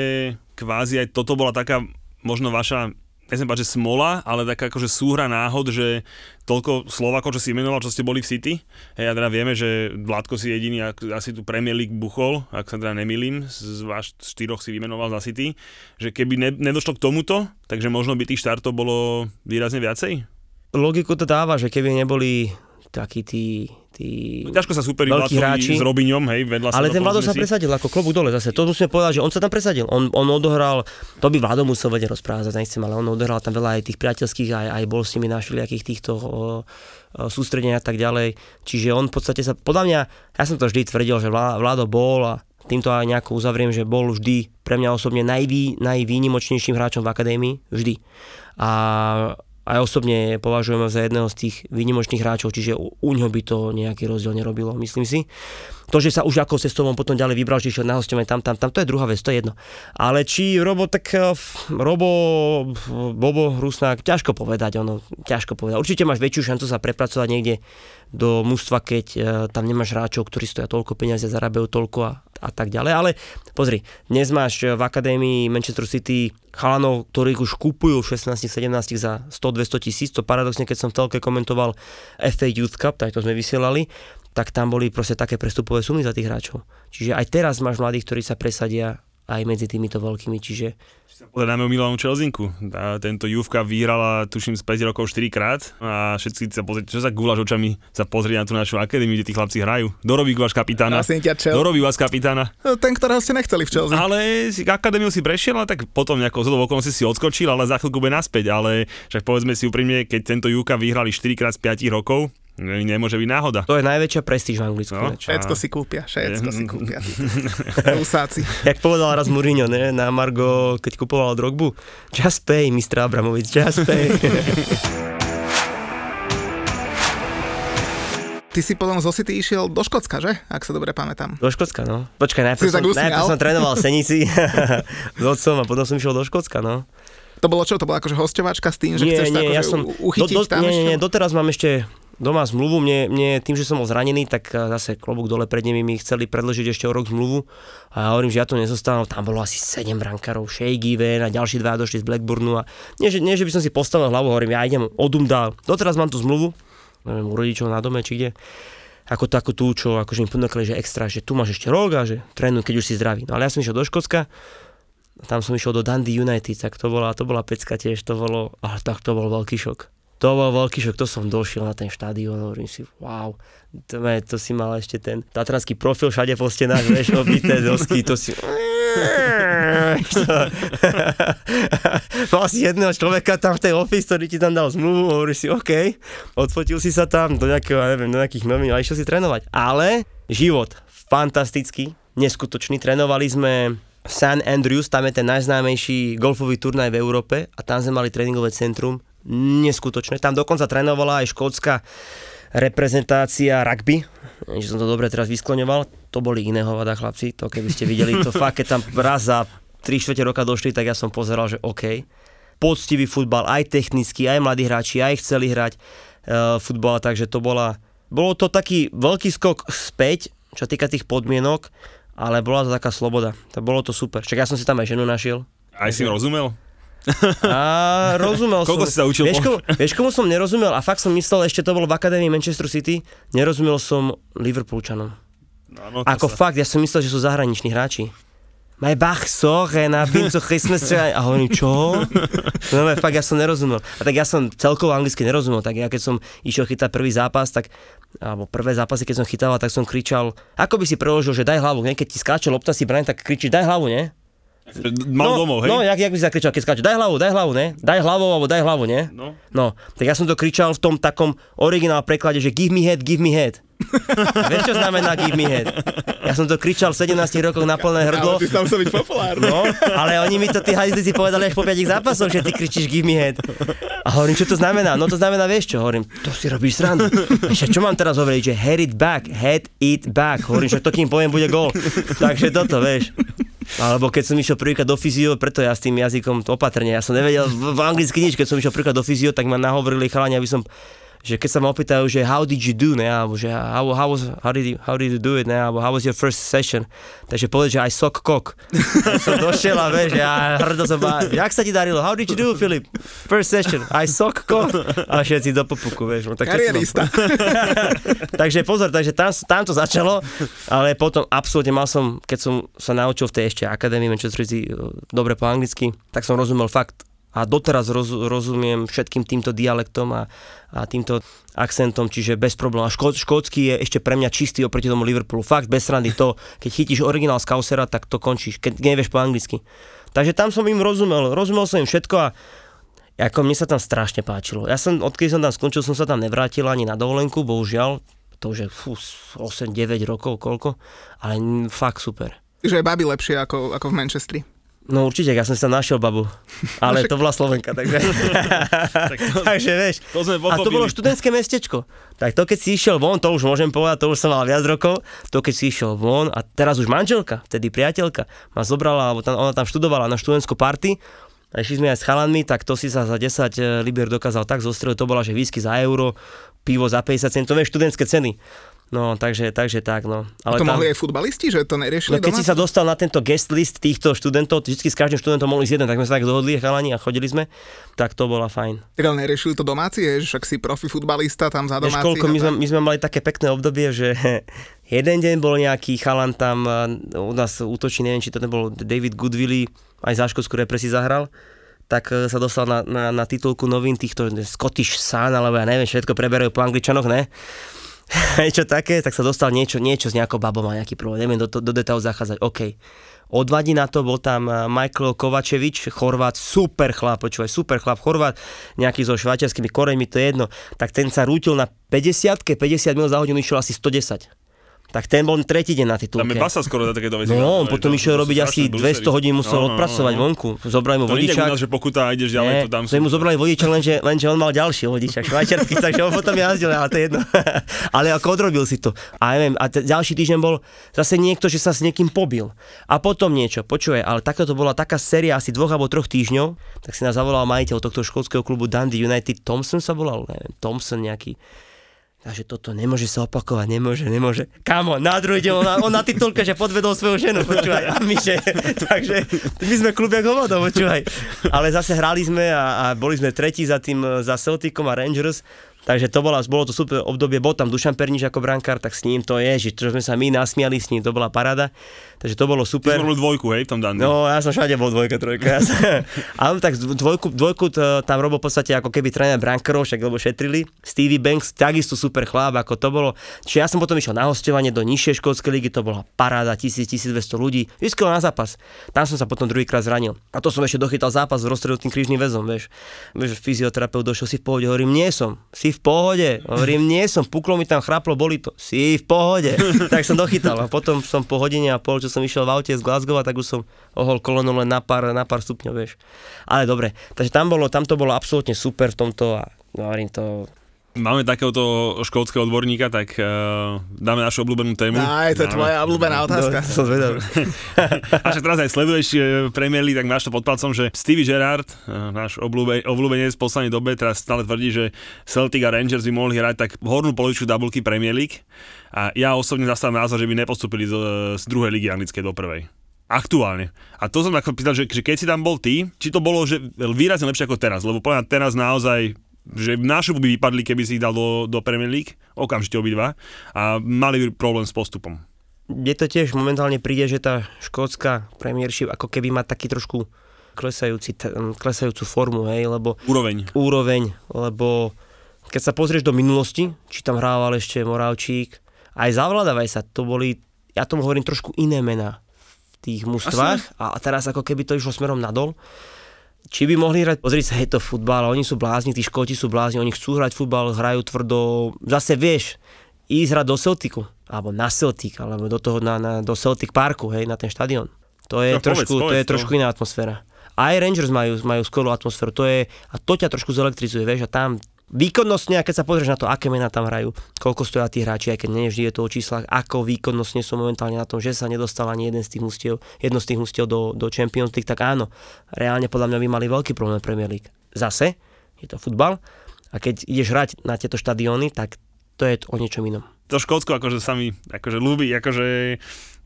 kvázi aj toto bola taká možno vaša nechcem povedať, že smola, ale taká akože súhra náhod, že toľko Slovakov, čo si imenoval, čo ste boli v City. Hej, a teda vieme, že Vládko si jediný asi tu Premier League buchol, ak sa teda nemilím, z vás štyroch si vymenoval za City, že keby ne, nedošlo k tomuto, takže možno by tých štartov bolo výrazne viacej? Logiku to dáva, že keby neboli takí tí tí no, ťažko sa superi hráči s Robiňom, hej, vedľa Ale ten Vlado sa presadil ako klobúk dole zase. To musíme povedať, že on sa tam presadil. On, on odohral, to by Vlado musel vedieť rozprávať, nechcem, ale on odohral tam veľa aj tých priateľských, aj, aj bol s nimi na všelijakých týchto o, o, sústredenia a tak ďalej. Čiže on v podstate sa, podľa mňa, ja som to vždy tvrdil, že Vlado bol a týmto aj nejako uzavriem, že bol vždy pre mňa osobne najvý, najvýnimočnejším hráčom v akadémii, vždy. A aj osobne považujeme za jedného z tých výnimočných hráčov, čiže u, u by to nejaký rozdiel nerobilo, myslím si. To, že sa už ako cestovom potom ďalej vybral, či išiel na hostovanie tam, tam, tam, to je druhá vec, to je jedno. Ale či Robo, tak eh, Robo, Bobo, Rusnák, ťažko povedať, ono, ťažko povedať. Určite máš väčšiu šancu sa prepracovať niekde do mústva, keď uh, tam nemáš hráčov, ktorí stoja toľko peniazy, zarábajú toľko a a tak ďalej. Ale pozri, dnes máš v akadémii Manchester City chalanov, ktorých už kúpujú 16-17 za 100-200 tisíc. To paradoxne, keď som v telke komentoval FA Youth Cup, tak to sme vysielali, tak tam boli proste také prestupové sumy za tých hráčov. Čiže aj teraz máš mladých, ktorí sa presadia aj medzi týmito veľkými, čiže Pozeráme o Milanu Čelzinku. A tento Juvka vyhrala, tuším, z 5 rokov 4 krát a všetci sa pozrieť, čo sa gúľaš očami sa pozrieť na tú našu akadémiu, kde tí chlapci hrajú. Dorobí váš kapitána. Dorobí vás kapitána. No, ten, ktorého ste nechceli v Chelsea. Ale si akadémiu si prešiel, tak potom nejako zhodou okolností si odskočil, ale za chvíľku bude naspäť. Ale však povedzme si úprimne, keď tento Júka vyhrali 4 krát z 5 rokov, Nemôže byť náhoda. To je najväčšia prestíž v Anglicku. No, všetko si kúpia, všetko si kúpia. Usáci. Jak povedal raz Mourinho, ne, na Margo, keď kupoval Drogbu, just pay, Mr. Abramovic, just pay. Ty si potom zo City išiel do Škótska, že? Ak sa dobre pamätám. Do Škótska, no. Počkaj, najprv, som, najprv som trénoval Senici s otcom a potom som išiel do Škótska, no. To bolo čo? To bola akože hostovačka s tým, že nie, chceš nie, sa akože ja som, uchytiť do, do, tam nie, ešte? Nie, nie, doteraz mám ešte doma zmluvu. Mne, mne tým, že som bol zranený, tak eh, zase klobúk dole pred nimi mi chceli predložiť ešte o rok zmluvu. A ja hovorím, že ja to nezostávam. Tam bolo asi 7 brankárov, Shea Given a ďalší dva došli z Blackburnu. A nie, že, nie, že by som si postavil hlavu, hovorím, ja idem odum dál. Doteraz mám tú zmluvu, neviem, u rodičov na dome, či kde ako takú tú, čo akože im ponúkli, že extra, že tu máš ešte rok a že trénuj, keď už si zdravý. No ale ja som išiel do Škótska, tam som išiel do Dundee United, tak to bola, to bola pecka tiež, to bolo, ale tak to bol veľký šok. To bol veľký šok, to som došiel na ten štadión, hovorím si, wow, to, to si mal ešte ten tatranský profil všade po stenách, vieš, obité dosky, to si... Mal si jedného človeka tam v tej office, ktorý ti tam dal zmluvu, hovorí si OK, odfotil si sa tam do nejakého, neviem, do nejakých novín a išiel si trénovať. Ale život fantastický, neskutočný. Trénovali sme San Andrews, tam je ten najznámejší golfový turnaj v Európe a tam sme mali tréningové centrum, neskutočné. Tam dokonca trénovala aj škótska reprezentácia rugby, že som to dobre teraz vyskloňoval, to boli iné hovada chlapci, to keby ste videli, to fakt, keď tam raz za 3 čtvrte roka došli, tak ja som pozeral, že OK. Poctivý futbal, aj technický, aj mladí hráči, aj chceli hrať uh, futbal, takže to bola, bolo to taký veľký skok späť, čo týka tých podmienok, ale bola to taká sloboda. To bolo to super. Čak ja som si tam aj ženu našiel. Aj si rozumel? A rozumel Koľko som. si sa učil? Vieš komu, vieš, komu som nerozumel? A fakt som myslel, ešte to bolo v Akadémii Manchester City, nerozumel som Liverpoolčanom. No, no, Ako sa... fakt, ja som myslel, že sú zahraniční hráči. Maj Bach, sorry, na Binco Christmas. A hovorím, čo? No fakt, ja som nerozumel. A tak ja som celkovo anglicky nerozumel. Tak ja keď som išiel chytať prvý zápas, tak alebo prvé zápasy, keď som chytal, tak som kričal, ako by si preložil, že daj hlavu, ne? keď ti skáče lopta si braň, tak kričí, daj hlavu, ne? Mal no, domov, hej? No, jak, jak by zakričal, keď skáče, daj hlavu, daj hlavu, ne? Daj hlavu, alebo daj hlavu, ne? No. No, tak ja som to kričal v tom takom originál preklade, že give me head, give me head. Vieš, čo znamená give me head? Ja som to kričal v 17 rokoch na plné hrdlo. Ale ty tam byť populárny. No, ale oni mi to tí hajzlici povedali až po 5 zápasoch, že ty kričíš give me head. A hovorím, čo to znamená? No to znamená, vieš čo? Hovorím, to si robíš srandu. Ešte čo mám teraz hovoriť, že head it back, head it back. Hovorím, že to kým poviem bude gól. Takže toto, vieš. Alebo keď som išiel prvýkrát do fyzio, preto ja s tým jazykom opatrne, ja som nevedel v, v anglicky nič, keď som išiel prvýkrát do fyzio, tak ma nahovorili chalani, aby som že keď sa ma opýtajú, že how did you do, ne, alebo že how, how, was, how, did you, how did you do it, ne, alebo how was your first session, takže povedať, že I suck cock. som došiel a vieš, ja hrdo som ba, jak sa ti darilo, how did you do, Filip? First session, I suck cock. A všetci do popuku, vieš. No, tak čo Karierista. takže pozor, takže tam, tam to začalo, ale potom absolútne mal som, keď som sa naučil v tej ešte akadémii Manchester City e, dobre po anglicky, tak som rozumel fakt a doteraz roz, rozumiem všetkým týmto dialektom a, a týmto akcentom, čiže bez problémov. Škó, škótsky je ešte pre mňa čistý oproti tomu Liverpoolu. Fakt, bez srandy to, keď chytíš originál z Kausera, tak to končíš, keď nevieš po anglicky. Takže tam som im rozumel, rozumel som im všetko a ako mne sa tam strašne páčilo. Ja som, odkedy som tam skončil, som sa tam nevrátil ani na dovolenku, bohužiaľ, to už je fú, 8-9 rokov, koľko, ale fakt super. Že je babi lepšie ako, ako v Manchestri. No určite, ja som si tam našiel babu, ale to bola Slovenka, takže, to- takže vieš. To sme A to bolo študentské mestečko. Tak to keď si išiel von, to už môžem povedať, to už som mal viac rokov, to keď si išiel von a teraz už manželka, vtedy priateľka, ma zobrala, alebo tam, ona tam študovala na študentskú party, a išli sme aj s chalanmi, tak to si sa za 10 libier dokázal tak zostreliť, to bola, že whisky za euro, pivo za 50 centov, vieš, študentské ceny. No, takže, takže tak, no. A to mohli aj futbalisti, že to neriešili No keď doma? si sa dostal na tento guest list týchto študentov, vždy s každým študentom mohli ísť jeden, tak sme sa tak dohodli, chalani, a chodili sme, tak to bola fajn. Tak ale neriešili to domáci, je, že však si profi futbalista tam za Vieš domáci. koľko, my sme, my sme mali také pekné obdobie, že jeden deň bol nejaký chalan tam, u nás útočí, neviem, či to nebol David Goodwilly, aj za škótsku represi zahral, tak e, sa dostal na, na, na titulku novín týchto Scottish Sun, alebo ja neviem, všetko preberajú po angličanoch, ne? niečo také, tak sa dostal niečo, niečo s nejakou babou, má nejaký problém, neviem do, do, detailu zachádzať, OK. O dva dní na to bol tam eh, Michael Kovačevič, Chorvát, super chlap, počúvaj, super chlap, Chorvát, nejaký so švajčiarskými koreňmi, to je jedno. Tak ten sa rútil na 50 50 mil za hodinu išiel asi 110. Tak ten bol tretí deň na titulke. Tam je basa skoro za takéto veci. No, on To- potom to- išiel to robiť asi strašné brusery. 200 hodín, musel No, no, odpracovať no, no. vonku. Zobrali mu To vodičák. nás, že pokuta a ideš ďalej, Nie, to tam to mu zobrali vodičák, lenže, lenže on mal ďalší vodičák, švajčiarsky, takže on potom jazdil, ale to je jedno. ale ako odrobil si to. A neviem, a t- ďalší týždeň bol zase niekto, že sa s niekým pobil. A potom niečo, počuje, ale takto to bola taká séria asi dvoch alebo troch týždňov, tak si nás zavolal majiteľ tohto školského klubu Dundee United, Thompson sa volal, neviem, Thompson nejaký. Takže toto nemôže sa opakovať, nemôže, nemôže. Kamo, na druhý deň on, na- on na titulke, že podvedol svoju ženu, počúvaj, a my že, takže my sme klub jak hovado, počúvaj. Ale zase hrali sme a, a boli sme tretí za tým, za Celticom a Rangers, Takže to bola, bolo to super obdobie, bol tam Dušan Pernič ako brankár, tak s ním to je, že čo sme sa my nasmiali s ním, to bola parada. Takže to bolo Ty super. si robil dvojku, hej, v tom Dandy. No, ja som všade bol dvojka, trojka. Ja som, ale tak dvojku, dvojku tam robil v podstate ako keby tréner brankárov, však lebo šetrili. Stevie Banks, takisto super chlap, ako to bolo. Čiže ja som potom išiel na hostovanie do nižšej škótskej ligy, to bola paráda, 1000-1200 ľudí. Vždycky na zápas. Tam som sa potom druhýkrát zranil. A to som ešte dochytal zápas v rozstredu tým krížnym väzom, vieš. Vieš, fyzioterapeut došiel si v pohode, hovorím, nie som, si v pohode, hovorím, nie som, puklo mi tam, chraplo, boli to, si v pohode. tak som dochytal a potom som po hodine a pol, čo som išiel v aute z Glasgow, tak už som ohol koleno len na pár, na pár stupňov, vieš. Ale dobre, takže tam, bolo, tam to bolo absolútne super v tomto a hovorím to, Máme takéhoto škótskeho odborníka, tak uh, dáme našu obľúbenú tému. Aj, to je Dáme. tvoja obľúbená otázka. No, som zvedavý. A však teraz aj sleduješ eh, Premier League, tak máš to pod palcom, že Stevie Gerrard, eh, náš obľúbe, obľúbenec v poslednej dobe, teraz stále tvrdí, že Celtic a Rangers by mohli hrať tak hornú polovičku tabulky Premier League. A ja osobne zastávam názor, že by nepostupili z, z druhej ligy anglickej do prvej. Aktuálne. A to som ako pýtal, že, že keď si tam bol ty, či to bolo že výrazne lepšie ako teraz, lebo povedať teraz naozaj že našu by vypadli, keby si ich dal do, do Premier League, okamžite obidva, a mali problém s postupom. Mne to tiež momentálne príde, že tá škótska premiership ako keby má taký trošku klesajúci, t- klesajúcu formu, hej, lebo Úroveň. úroveň, lebo keď sa pozrieš do minulosti, či tam hrával ešte Moravčík, aj zavládavaj sa, to boli, ja tomu hovorím trošku iné mená v tých mužstvách a, a teraz ako keby to išlo smerom nadol. Či by mohli hrať, pozri sa, je to futbal, oni sú blázni, tí škoti sú blázni, oni chcú hrať futbal, hrajú tvrdo, zase vieš, ísť hrať do Celticu, alebo na Celtic, alebo do toho, na, na, do Celtic Parku, hej, na ten štadión. To je, No, povedz, trošku, to povedz je to. trošku iná atmosféra. Aj Rangers majú, majú skvelú atmosféru, to je, a to ťa trošku zelektrizuje, vieš, a tam výkonnostne, a keď sa pozrieš na to, aké mená tam hrajú, koľko stoja tí hráči, aj keď nie vždy je to o číslach, ako výkonnostne sú momentálne na tom, že sa nedostal ani jeden z tých mustiev, jedno z tých mustiev do, do Champions League, tak áno, reálne podľa mňa by mali veľký problém Premier League. Zase, je to futbal, a keď ideš hrať na tieto štadióny, tak to je o niečom inom. to Škótsko akože sa mi akože ľúbi, akože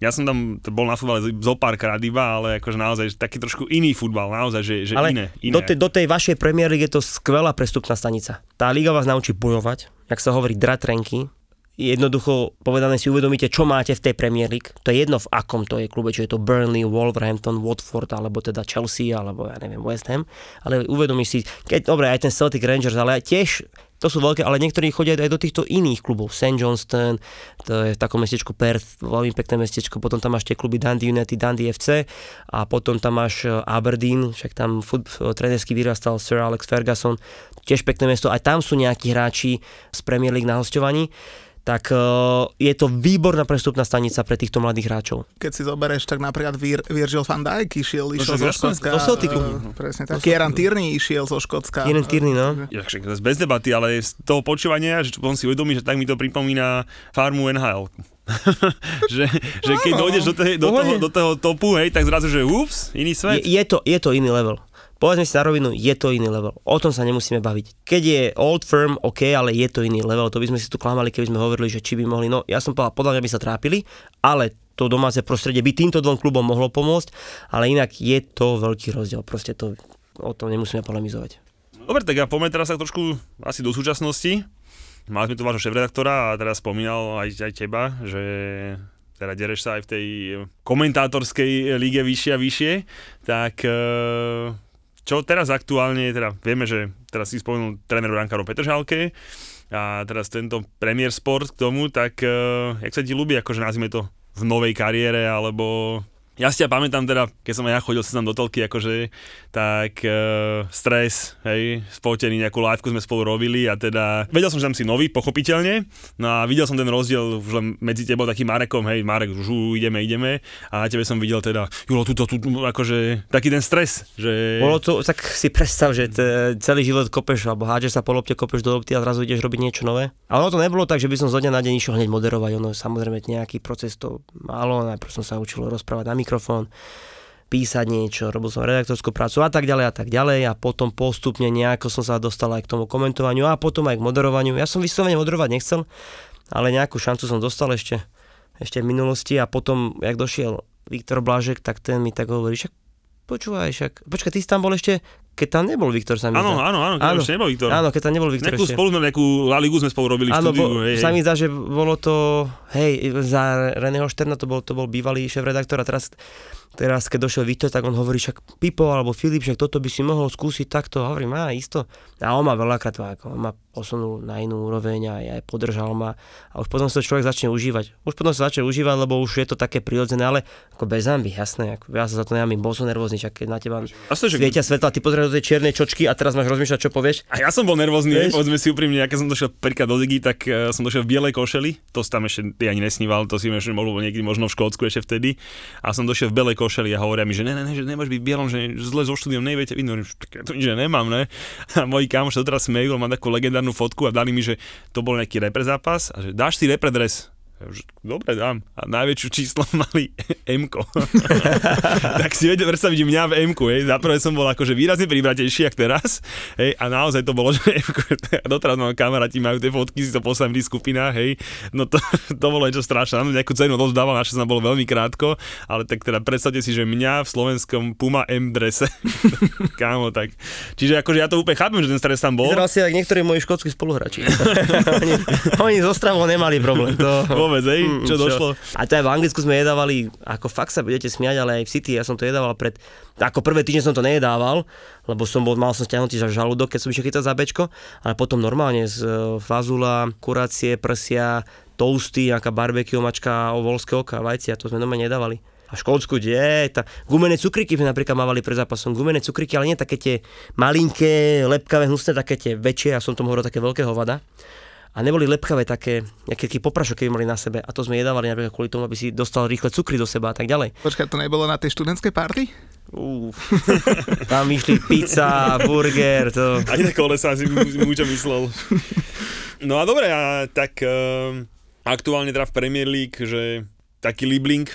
ja som tam bol na futbale zo pár krát iba, ale akože naozaj taký trošku iný futbal, naozaj, že, že Ale iné, iné. Do, tej, do tej vašej Premier League je to skvelá prestupná stanica. Tá liga vás naučí bojovať, jak sa hovorí, drať renky. Jednoducho povedané si uvedomíte, čo máte v tej Premier League. To je jedno v akom to je klube, či je to Burnley, Wolverhampton, Watford, alebo teda Chelsea, alebo ja neviem, West Ham. Ale uvedomíš si, keď, dobre, aj ten Celtic Rangers, ale tiež to sú veľké, ale niektorí chodia aj do týchto iných klubov. St. Johnston, to je v takom mestečku Perth, veľmi pekné mestečko, potom tam máš tie kluby Dundee United, Dundee FC a potom tam máš eh, Aberdeen, však tam fut, trénersky vyrastal Sir Alex Ferguson, tiež pekné mesto, aj tam sú nejakí hráči z Premier League na hostovaní tak uh, je to výborná prestupná stanica pre týchto mladých hráčov. Keď si zoberieš, tak napríklad Vir, Virgil van Dijk išiel, išiel však zo Škótska. do Celticu. eh, Presne tak. Kieran Tierney išiel zo Škótska. Kieran Tierney, no. Ja, však to je bez debaty, ale z toho počúvania, že on si uvedomí, že tak mi to pripomína farmu NHL. že, že keď dojdeš do, tej, do, pohode. toho, do toho topu, hej, tak zrazu, že ups, iný Je, svet. je, to, je to iný level. Povedzme si na rovinu, je to iný level. O tom sa nemusíme baviť. Keď je old firm, OK, ale je to iný level. To by sme si tu klamali, keby sme hovorili, že či by mohli. No, ja som povedal, podľa mňa by sa trápili, ale to domáce prostredie by týmto dvom klubom mohlo pomôcť, ale inak je to veľký rozdiel. Proste to, o tom nemusíme polemizovať. Dobre, tak ja poďme teraz tak trošku asi do súčasnosti. Mali sme tu vášho šéf-redaktora a teraz spomínal aj, aj teba, že teda dereš sa aj v tej komentátorskej líge vyššie a vyššie, tak eh, čo teraz aktuálne, teda vieme, že teraz si spomenul tréner Brankárov Petržálke a teraz tento Premier Sport k tomu, tak uh, jak sa ti ľúbi, akože nazvime to v novej kariére, alebo ja si ťa pamätám teda, keď som aj ja chodil tam do telky, akože, tak uh, stres, hej, spotený, nejakú liveku sme spolu robili a teda, vedel som, že tam si nový, pochopiteľne, no a videl som ten rozdiel už len medzi tebou takým Marekom, hej, Marek, žu, ideme, ideme. A na tebe som videl teda, Julo, tuto, tu, akože, taký ten stres, že... Bolo to, tak si predstav, že celý život kopeš, alebo hádžeš sa po lopte, kopeš do lopty a zrazu ideš robiť niečo nové. A ono to nebolo tak, že by som zo dňa na deň išiel hneď moderovať, ono samozrejme nejaký proces to malo, najprv som sa učil rozprávať na mikrofón, písať niečo, robil som redaktorskú prácu a tak ďalej a tak ďalej a potom postupne nejako som sa dostal aj k tomu komentovaniu a potom aj k moderovaniu. Ja som vyslovene moderovať nechcel, ale nejakú šancu som dostal ešte, ešte v minulosti a potom, jak došiel Viktor Blažek, tak ten mi tak hovorí, však počúvaj, však, počkaj, ty si tam bol ešte, keď tam nebol Viktor sa mi Áno, zdá. áno, áno, keď ešte nebol Viktor. Áno, keď tam nebol Viktor Nejakú ešte. spolu nejakú La Ligu sme spolu robili v Áno, štúdiu, bo, hej, sa mi zdá, že bolo to, hej, za Reného Šterna to bol, to bol bývalý šéf-redaktor a teraz, teraz keď došiel Viktor, tak on hovorí, však Pipo alebo Filip, však toto by si mohol skúsiť takto. Hovorím, á, isto. A on ma veľakrát ako, on ma posunul na inú úroveň a aj podržal ma. A už potom sa to človek začne užívať. Už potom sa začne užívať, lebo už je to také prirodzené, ale ako bez zamby, jasné. Ako, ja sa za to nemám, bol som nervózny, čak keď na teba Jasné, že- svietia svetla, ty pozrieš do tej čiernej čočky a teraz máš rozmýšľať, čo povieš. A ja som bol nervózny, Vieš? Povedzme si úprimne, ja keď som došiel prvýkrát do Ligy, tak uh, som došiel v bielej košeli, to si tam ešte ty ani nesníval, to si ešte možno niekedy možno v Škótsku ešte vtedy. A som došiel v bielej košeli a hovoria mi, že ne, ne, ne, že nemáš byť bielom, že zle so štúdiom neviete vidno, že to nič nemám, ne. A moji kamoši teraz smejú, mám takú legendárnu fotku a dali mi, že to bol nejaký repre zápas a že dáš si repre dres. Dobre, dám. A najväčšiu číslo mali m tak si vedel predstaviť mňa v m hej. Zaprvé som bol akože výrazne pribratejší, jak teraz, hej. A naozaj to bolo, že m doteraz mám kamaráti, majú tie fotky, si to poslali v skupinách, hej. No to, to bolo niečo strašné. Áno, nejakú cenu rozdával, naša som bolo veľmi krátko, ale tak teda predstavte si, že mňa v slovenskom Puma M drese, kámo, tak. Čiže akože ja to úplne chápem, že ten stres tam bol. Vyzeral si ako niektorí moji škótsky spoluhráči. oni, oni so stravou nemali problém. To... Vôbec, hej, Mm, čo došlo. A to aj v Anglicku sme jedávali, ako fakt sa budete smiať, ale aj v City, ja som to jedával pred, ako prvé týždne som to nejedával, lebo som bol, mal som stiahnutý za žalúdok, keď som išiel chytať za bečko, ale potom normálne z e, fazula, kurácie, prsia, toasty, nejaká barbecue mačka, volské oka, vajcia, to sme doma nedávali. A kde? Tá, gumené cukriky sme napríklad mávali pred zápasom. Gumené cukriky, ale nie také tie malinké, lepkavé, hnusné, také tie väčšie, ja som tomu hovoril také veľké hovada a neboli lepkavé také, nejaké taký poprašok, keby mali na sebe. A to sme jedávali napríklad kvôli tomu, aby si dostal rýchle cukry do seba a tak ďalej. Počkaj, to nebolo na tej študentskej party? Uf. Tam vyšli pizza, burger, to... Ani na kolesa si mu, mu čo myslel. No a dobre, a tak um, aktuálne teda v Premier League, že taký Libling,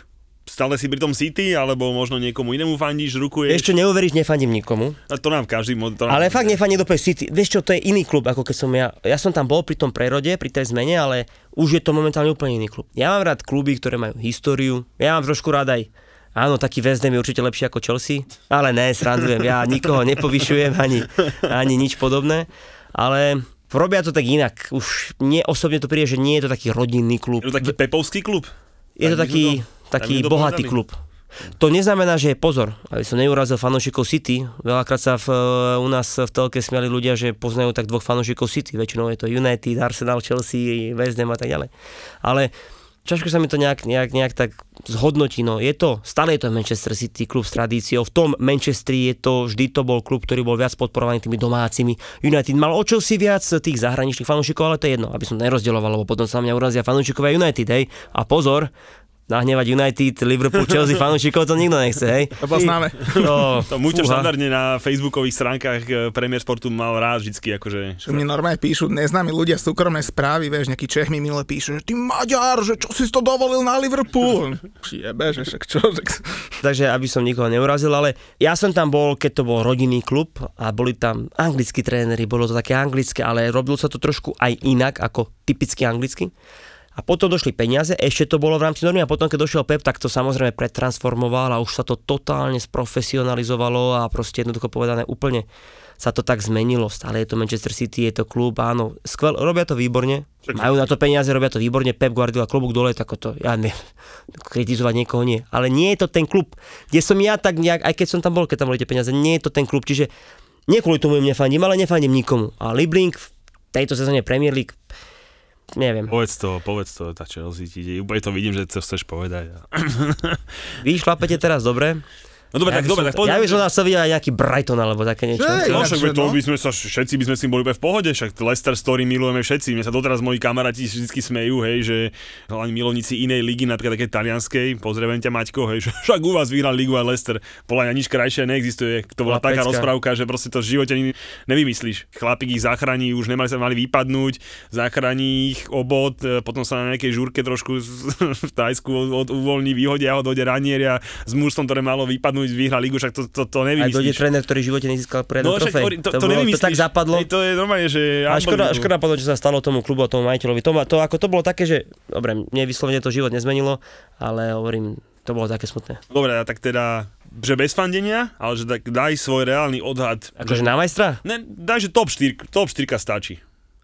stále si pri tom City, alebo možno niekomu inému fandíš, rukuješ? Vieš čo, neuveríš, nefandím nikomu. A to nám každý... To nám... Ale fakt nefandím do City. Vieš čo, to je iný klub, ako keď som ja. Ja som tam bol pri tom prerode, pri tej zmene, ale už je to momentálne úplne iný klub. Ja mám rád kluby, ktoré majú históriu. Ja mám trošku rád aj Áno, taký West Ham je určite lepší ako Chelsea, ale ne, srandujem, ja nikoho nepovyšujem ani, ani nič podobné, ale robia to tak inak. Už mne osobne to príde, že nie je to taký rodinný klub. Je to taký pepovský klub? Je to Tak sme taký, to- taký bohatý povedali. klub. To neznamená, že pozor, aby som neurazil fanúšikov City. Veľakrát sa v, u nás v telke smiali ľudia, že poznajú tak dvoch fanúšikov City. Väčšinou je to United, Arsenal, Chelsea, West Ham a tak ďalej. Ale ťažko sa mi to nejak, nejak, nejak tak zhodnotí. No, je to, stále je to Manchester City, klub s tradíciou. V tom Manchesteri je to, vždy to bol klub, ktorý bol viac podporovaný tými domácimi. United mal o si viac tých zahraničných fanúšikov, ale to je jedno, aby som nerozdieloval, lebo potom sa mňa urazia fanúšikovia United, hej. A pozor, nahnevať United, Liverpool, Chelsea fanúšikov, to nikto nechce, hej. To poznáme. To, To Muťo fúha. štandardne na facebookových stránkach eh, Premier Sportu mal rád vždycky, akože... Že mi normálne píšu neznámi ľudia súkromné správy, vieš, nejaký Čech mi milé píše, že ty Maďar, že čo si to dovolil na Liverpool? Jebe, že však čo? Že... Takže aby som nikoho neurazil, ale ja som tam bol, keď to bol rodinný klub a boli tam anglickí tréneri, bolo to také anglické, ale robilo sa to trošku aj inak ako typicky anglicky. A potom došli peniaze, ešte to bolo v rámci normy a potom, keď došiel Pep, tak to samozrejme pretransformoval a už sa to totálne sprofesionalizovalo a proste jednoducho povedané úplne sa to tak zmenilo. Stále je to Manchester City, je to klub, áno, skvel, robia to výborne, majú na to peniaze, robia to výborne, Pep Guardiola, klubuk dole, tak to, ja neviem, kritizovať niekoho nie. Ale nie je to ten klub, kde som ja tak nejak, aj keď som tam bol, keď tam boli tie peniaze, nie je to ten klub, čiže nie kvôli tomu im nefandím, ale nefandím nikomu. A Libling v tejto sezóne Premier League, neviem. Povedz to, povedz to, tá Chelsea ti ide. Úplne to vidím, že to chceš povedať. Vy šlapete teraz dobre? No dobre, ja tak by dobre, tak poďme. Ja by som nás chcel vidieť aj nejaký Brighton alebo také niečo. Že, No však to no. by sme sa, všetci by sme s tým boli v pohode, však Leicester Story milujeme všetci. Mne sa doteraz moji kamaráti vždy smejú, hej, že hlavne milovníci inej ligy, napríklad také talianskej, pozdravím ťa Maťko, hej, že však u vás vyhral ligu a Leicester. Podľa mňa nič krajšie neexistuje. To bola taká rozprávka, že proste to v živote ani nevymyslíš. Chlapík ich zachráni, už nemali sa mali vypadnúť, zachráni ich obod, e, potom sa na nejakej žúrke trošku v Tajsku od, uvoľní, vyhodia ho, dojde ranieria s mužstvom, ktoré malo vypadnúť, vyhra ligu, však to, to, to Aj nevymyslíš. dojde tréner, ktorý v živote nezískal jeden No, trofej. hovorím, to, to, bolo, to tak zapadlo. Hej, to je normálne, že... A škoda, škoda potom, čo sa stalo tomu klubu a tomu majiteľovi. To, to, ako to bolo také, že dobre, mne vyslovene to život nezmenilo, ale hovorím, to bolo také smutné. Dobre, a tak teda, že bez fandenia, ale že tak daj svoj reálny odhad. Akože na majstra? Ne, daj, že top 4, top 4 stačí.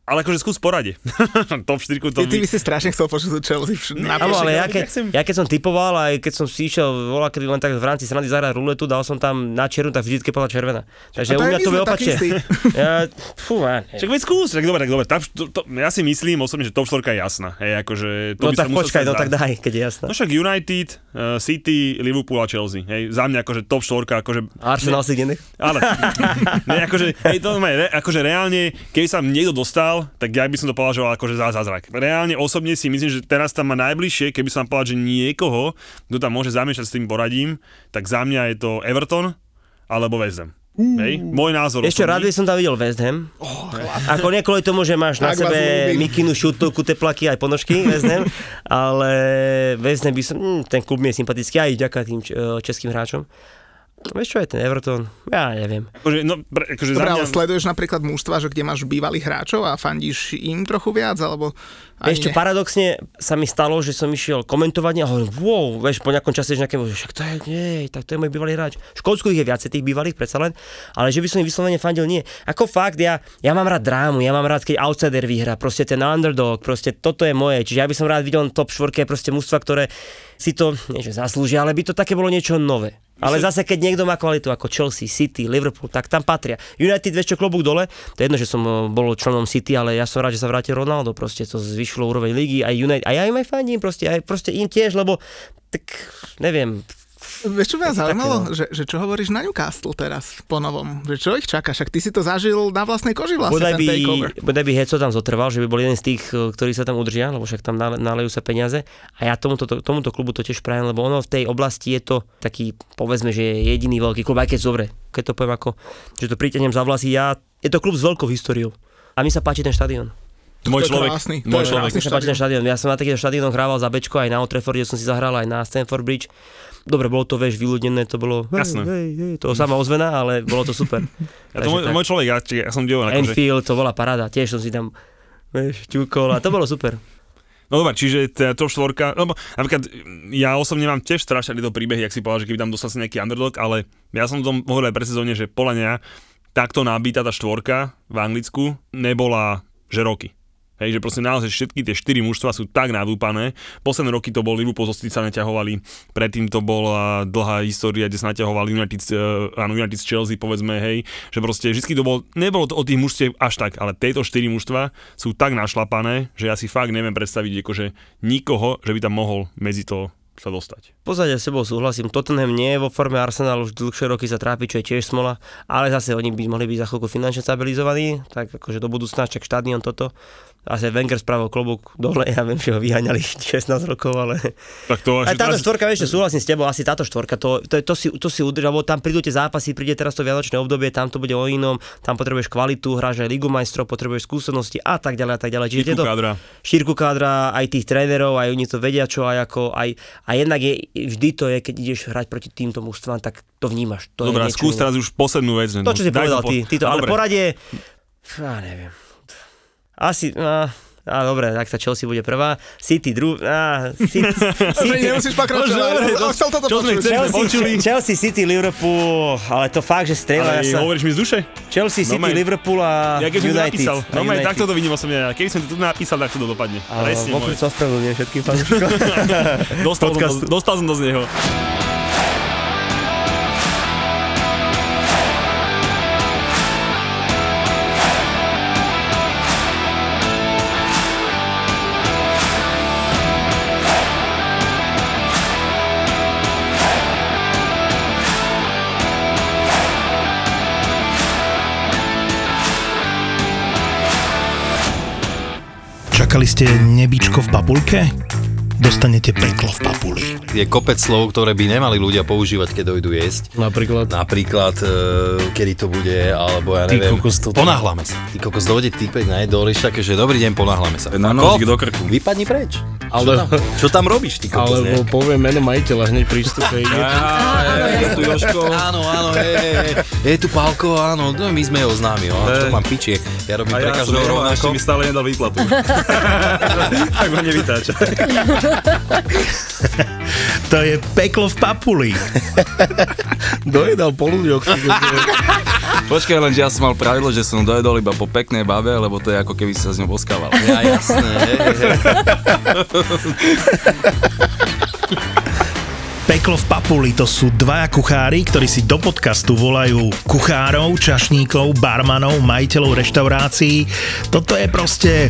Ale akože skús porade. top 4 to Ty, ty by... si strašne chcel počuť Chelsea na Áno, ale ja, ke, ja keď som typoval, aj keď som si išiel volá, kedy len tak v rámci srandy zahrať ruletu, dal som tam na čiernu, tak vždycky bola červená. Takže u mňa to opačne. Ja, fú, ja, Však veď skús, tak dobre, tak dobre. Tá, to, to, ja si myslím osobne, že top 4 je jasná. Hej, akože to no by tak počkaj, no tak daj, keď je jasné. No však United, uh, City, Liverpool a Chelsea. Hej, za mňa akože top 4, akože... Arsenal si nech? Ale, ne, akože, hej, to, akože reálne, keby sa niekto dostal, tak ja by som to považoval akože za zázrak. Reálne osobne si myslím, že teraz tam má najbližšie, keby som povedal, že niekoho, kto tam môže zamiešať s tým poradím, tak za mňa je to Everton alebo West Ham. Hej, môj názor. Ešte rád by som tam videl West Ham. Oh, Ako nie kvôli tomu, že máš na Tak sebe mikinu, šutovku, teplaky aj ponožky West Ham, ale West Ham by som, hm, ten klub mi je sympatický aj ďaká tým eh, českým hráčom. Vieš čo je ten Everton? Ja neviem. Akože, no, pre, akože Dobre, za ale mňa... sleduješ napríklad mužstva, že kde máš bývalých hráčov a fandíš im trochu viac, alebo Vieš čo, paradoxne sa mi stalo, že som išiel komentovať a hovorím, wow, vieš, po nejakom čase, že nejaké, že však to je, nie, tak to je môj bývalý hráč. V Škótsku ich je viacej tých bývalých, predsa len, ale že by som im vyslovene fandil, nie. Ako fakt, ja, ja mám rád drámu, ja mám rád, keď outsider vyhra, proste ten underdog, proste toto je moje, čiže ja by som rád videl top 4 proste mužstva, ktoré si to, nie že zaslúžia, ale by to také bolo niečo nové. Ale zase, keď niekto má kvalitu ako Chelsea, City, Liverpool, tak tam patria. United, vieš čo, klobúk dole, to je jedno, že som eh, bol členom City, ale ja som rád, že sa vrátil Ronaldo, proste to zvyšilo úroveň ligy, aj United, a ja im aj fandím, proste, aj proste im tiež, lebo tak, neviem, Vieš, čo mňa zaujímalo? no. Že, že čo hovoríš na Newcastle teraz, po novom? Že čo ich čaká? Však ty si to zažil na vlastnej koži vlastne, bodaj by, takeover. bodaj by Heco tam zotrval, že by bol jeden z tých, eh, ktorí sa tam udržia, lebo však tam nale- nalejú sa peniaze. A ja tomuto, to, tomuto klubu to tiež prajem, lebo ono v tej oblasti je to taký, povedzme, že je jediný veľký klub, aj keď dobre, keď to poviem ako, že to pritiahnem za vlasy, ja, je to klub s veľkou históriou. A mi sa páči ten štadión. Môj človek. krásny, to Môj je človek. krásny. Sa páči ten štadión. Ja som na takýchto štadiónoch hrával za Bečko, aj na Old Trafforde som si zahral, aj na Stanford Bridge. Dobre, bolo to, vieš, vyľudnené, to bolo, Jasné. hej, hej, to sama ozvená, ale bolo to super. Ja to môj, môj človek, ja, ja som divoval, akože... Enfield, to bola paráda, tiež som si tam, vieš, ťukol a to bolo super. No dobre, čiže tá top štvorka, lebo napríklad ja osobne mám tiež strašne tieto príbehy, ak si povedal, že keby tam dostal sa nejaký underdog, ale ja som tom hovoril aj pre sezóne, že podľa mňa takto nabitá tá štvorka v Anglicku nebola, že roky. Hej, že proste naozaj všetky tie štyri mužstva sú tak nadúpané. Posledné roky to bol Liverpool zo sa naťahovali, predtým to bola dlhá história, kde sa naťahovali United, uh, áno, United Chelsea, povedzme, hej, že proste vždy to bol, nebolo to o tých mužstiev až tak, ale tieto štyri mužstva sú tak našlapané, že ja si fakt neviem predstaviť akože nikoho, že by tam mohol medzi to sa dostať. Podstate s sebou súhlasím, Tottenham nie je vo forme Arsenal, už dlhšie roky sa trápi, čo je tiež smola, ale zase oni by mohli byť za chvíľku finančne stabilizovaní, tak akože do budúcna, čak štadión toto. Zase Wenger spravil klobúk dole, ja viem, že ho vyháňali 16 rokov, ale... Tak to až táto teraz- štvorka, vieš, súhlasím s tebou, asi táto štvorka, to, to, to, si, to si udržal, lebo tam prídu tie zápasy, príde teraz to vianočné obdobie, tam to bude o inom, tam potrebuješ kvalitu, hráš aj Ligu majstrov, potrebuješ skúsenosti a tak ďalej a tak ďalej. Čiže Šírku tieto, kádra. šírku kádra, aj tých trénerov, aj oni to vedia, čo aj ako, aj, a jednak je, vždy to je, keď ideš hrať proti týmto mužstvám, tak to vnímaš. To niečo skús iné. teraz už poslednú vec. To, čo si Daj povedal po- ty, ty to, No ale dobre. poradie, ja neviem. Asi, no, Á, dobre, tak sa Chelsea bude prvá. City druhá. Á, City, nemusíš pokračovať. Dobre, no, chcel toto čo sme chceli? Chelsea, počuli. Chelsea, City, Liverpool, ale to fakt, že strieľa. Ale Ja sa, hovoríš mi z duše? Chelsea, City, Normálne. Liverpool a Ja to United. napísal, A normálne United. takto to vidím osobne. Keby som to tu napísal, tak to dopadne. Ale Presne vopred môj. sa ospravedlňujem všetkým fanúšikom. Dostal som, to, dostal som to z neho. Čakali ste nebičko v papulke? Dostanete peklo v papuli. Je kopec slov, ktoré by nemali ľudia používať, keď dojdu jesť. Napríklad. Napríklad, e, kedy to bude, alebo ja Ty neviem. kokos, toto- Ponáhlame sa. Ty kokos, dojde typek na jedol, také, že dobrý deň, ponáhlame sa. Na off, do krku. Vypadni preč. Ale- Čo tam, čo tam robíš, ty kokos, Alebo ne? poviem meno majiteľa hneď pri vstupe. Je tu Jožko. Áno, áno, je tu Pálko, áno, no, my sme ho známi, no, čo mám piči, ja robím pre každého rovnako. stále nedal výplatu. tak ma nevytáča. To je peklo v papuli. Dojedal po ľuďoch. Počkaj, len, že ja som mal pravidlo, že som dojedol iba po peknej babe, lebo to je ako keby sa s ňou boskával. Ja, jasné. hej, hej. Peklo v papuli to sú dvaja kuchári, ktorí si do podcastu volajú kuchárov, čašníkov, barmanov, majiteľov reštaurácií. Toto je proste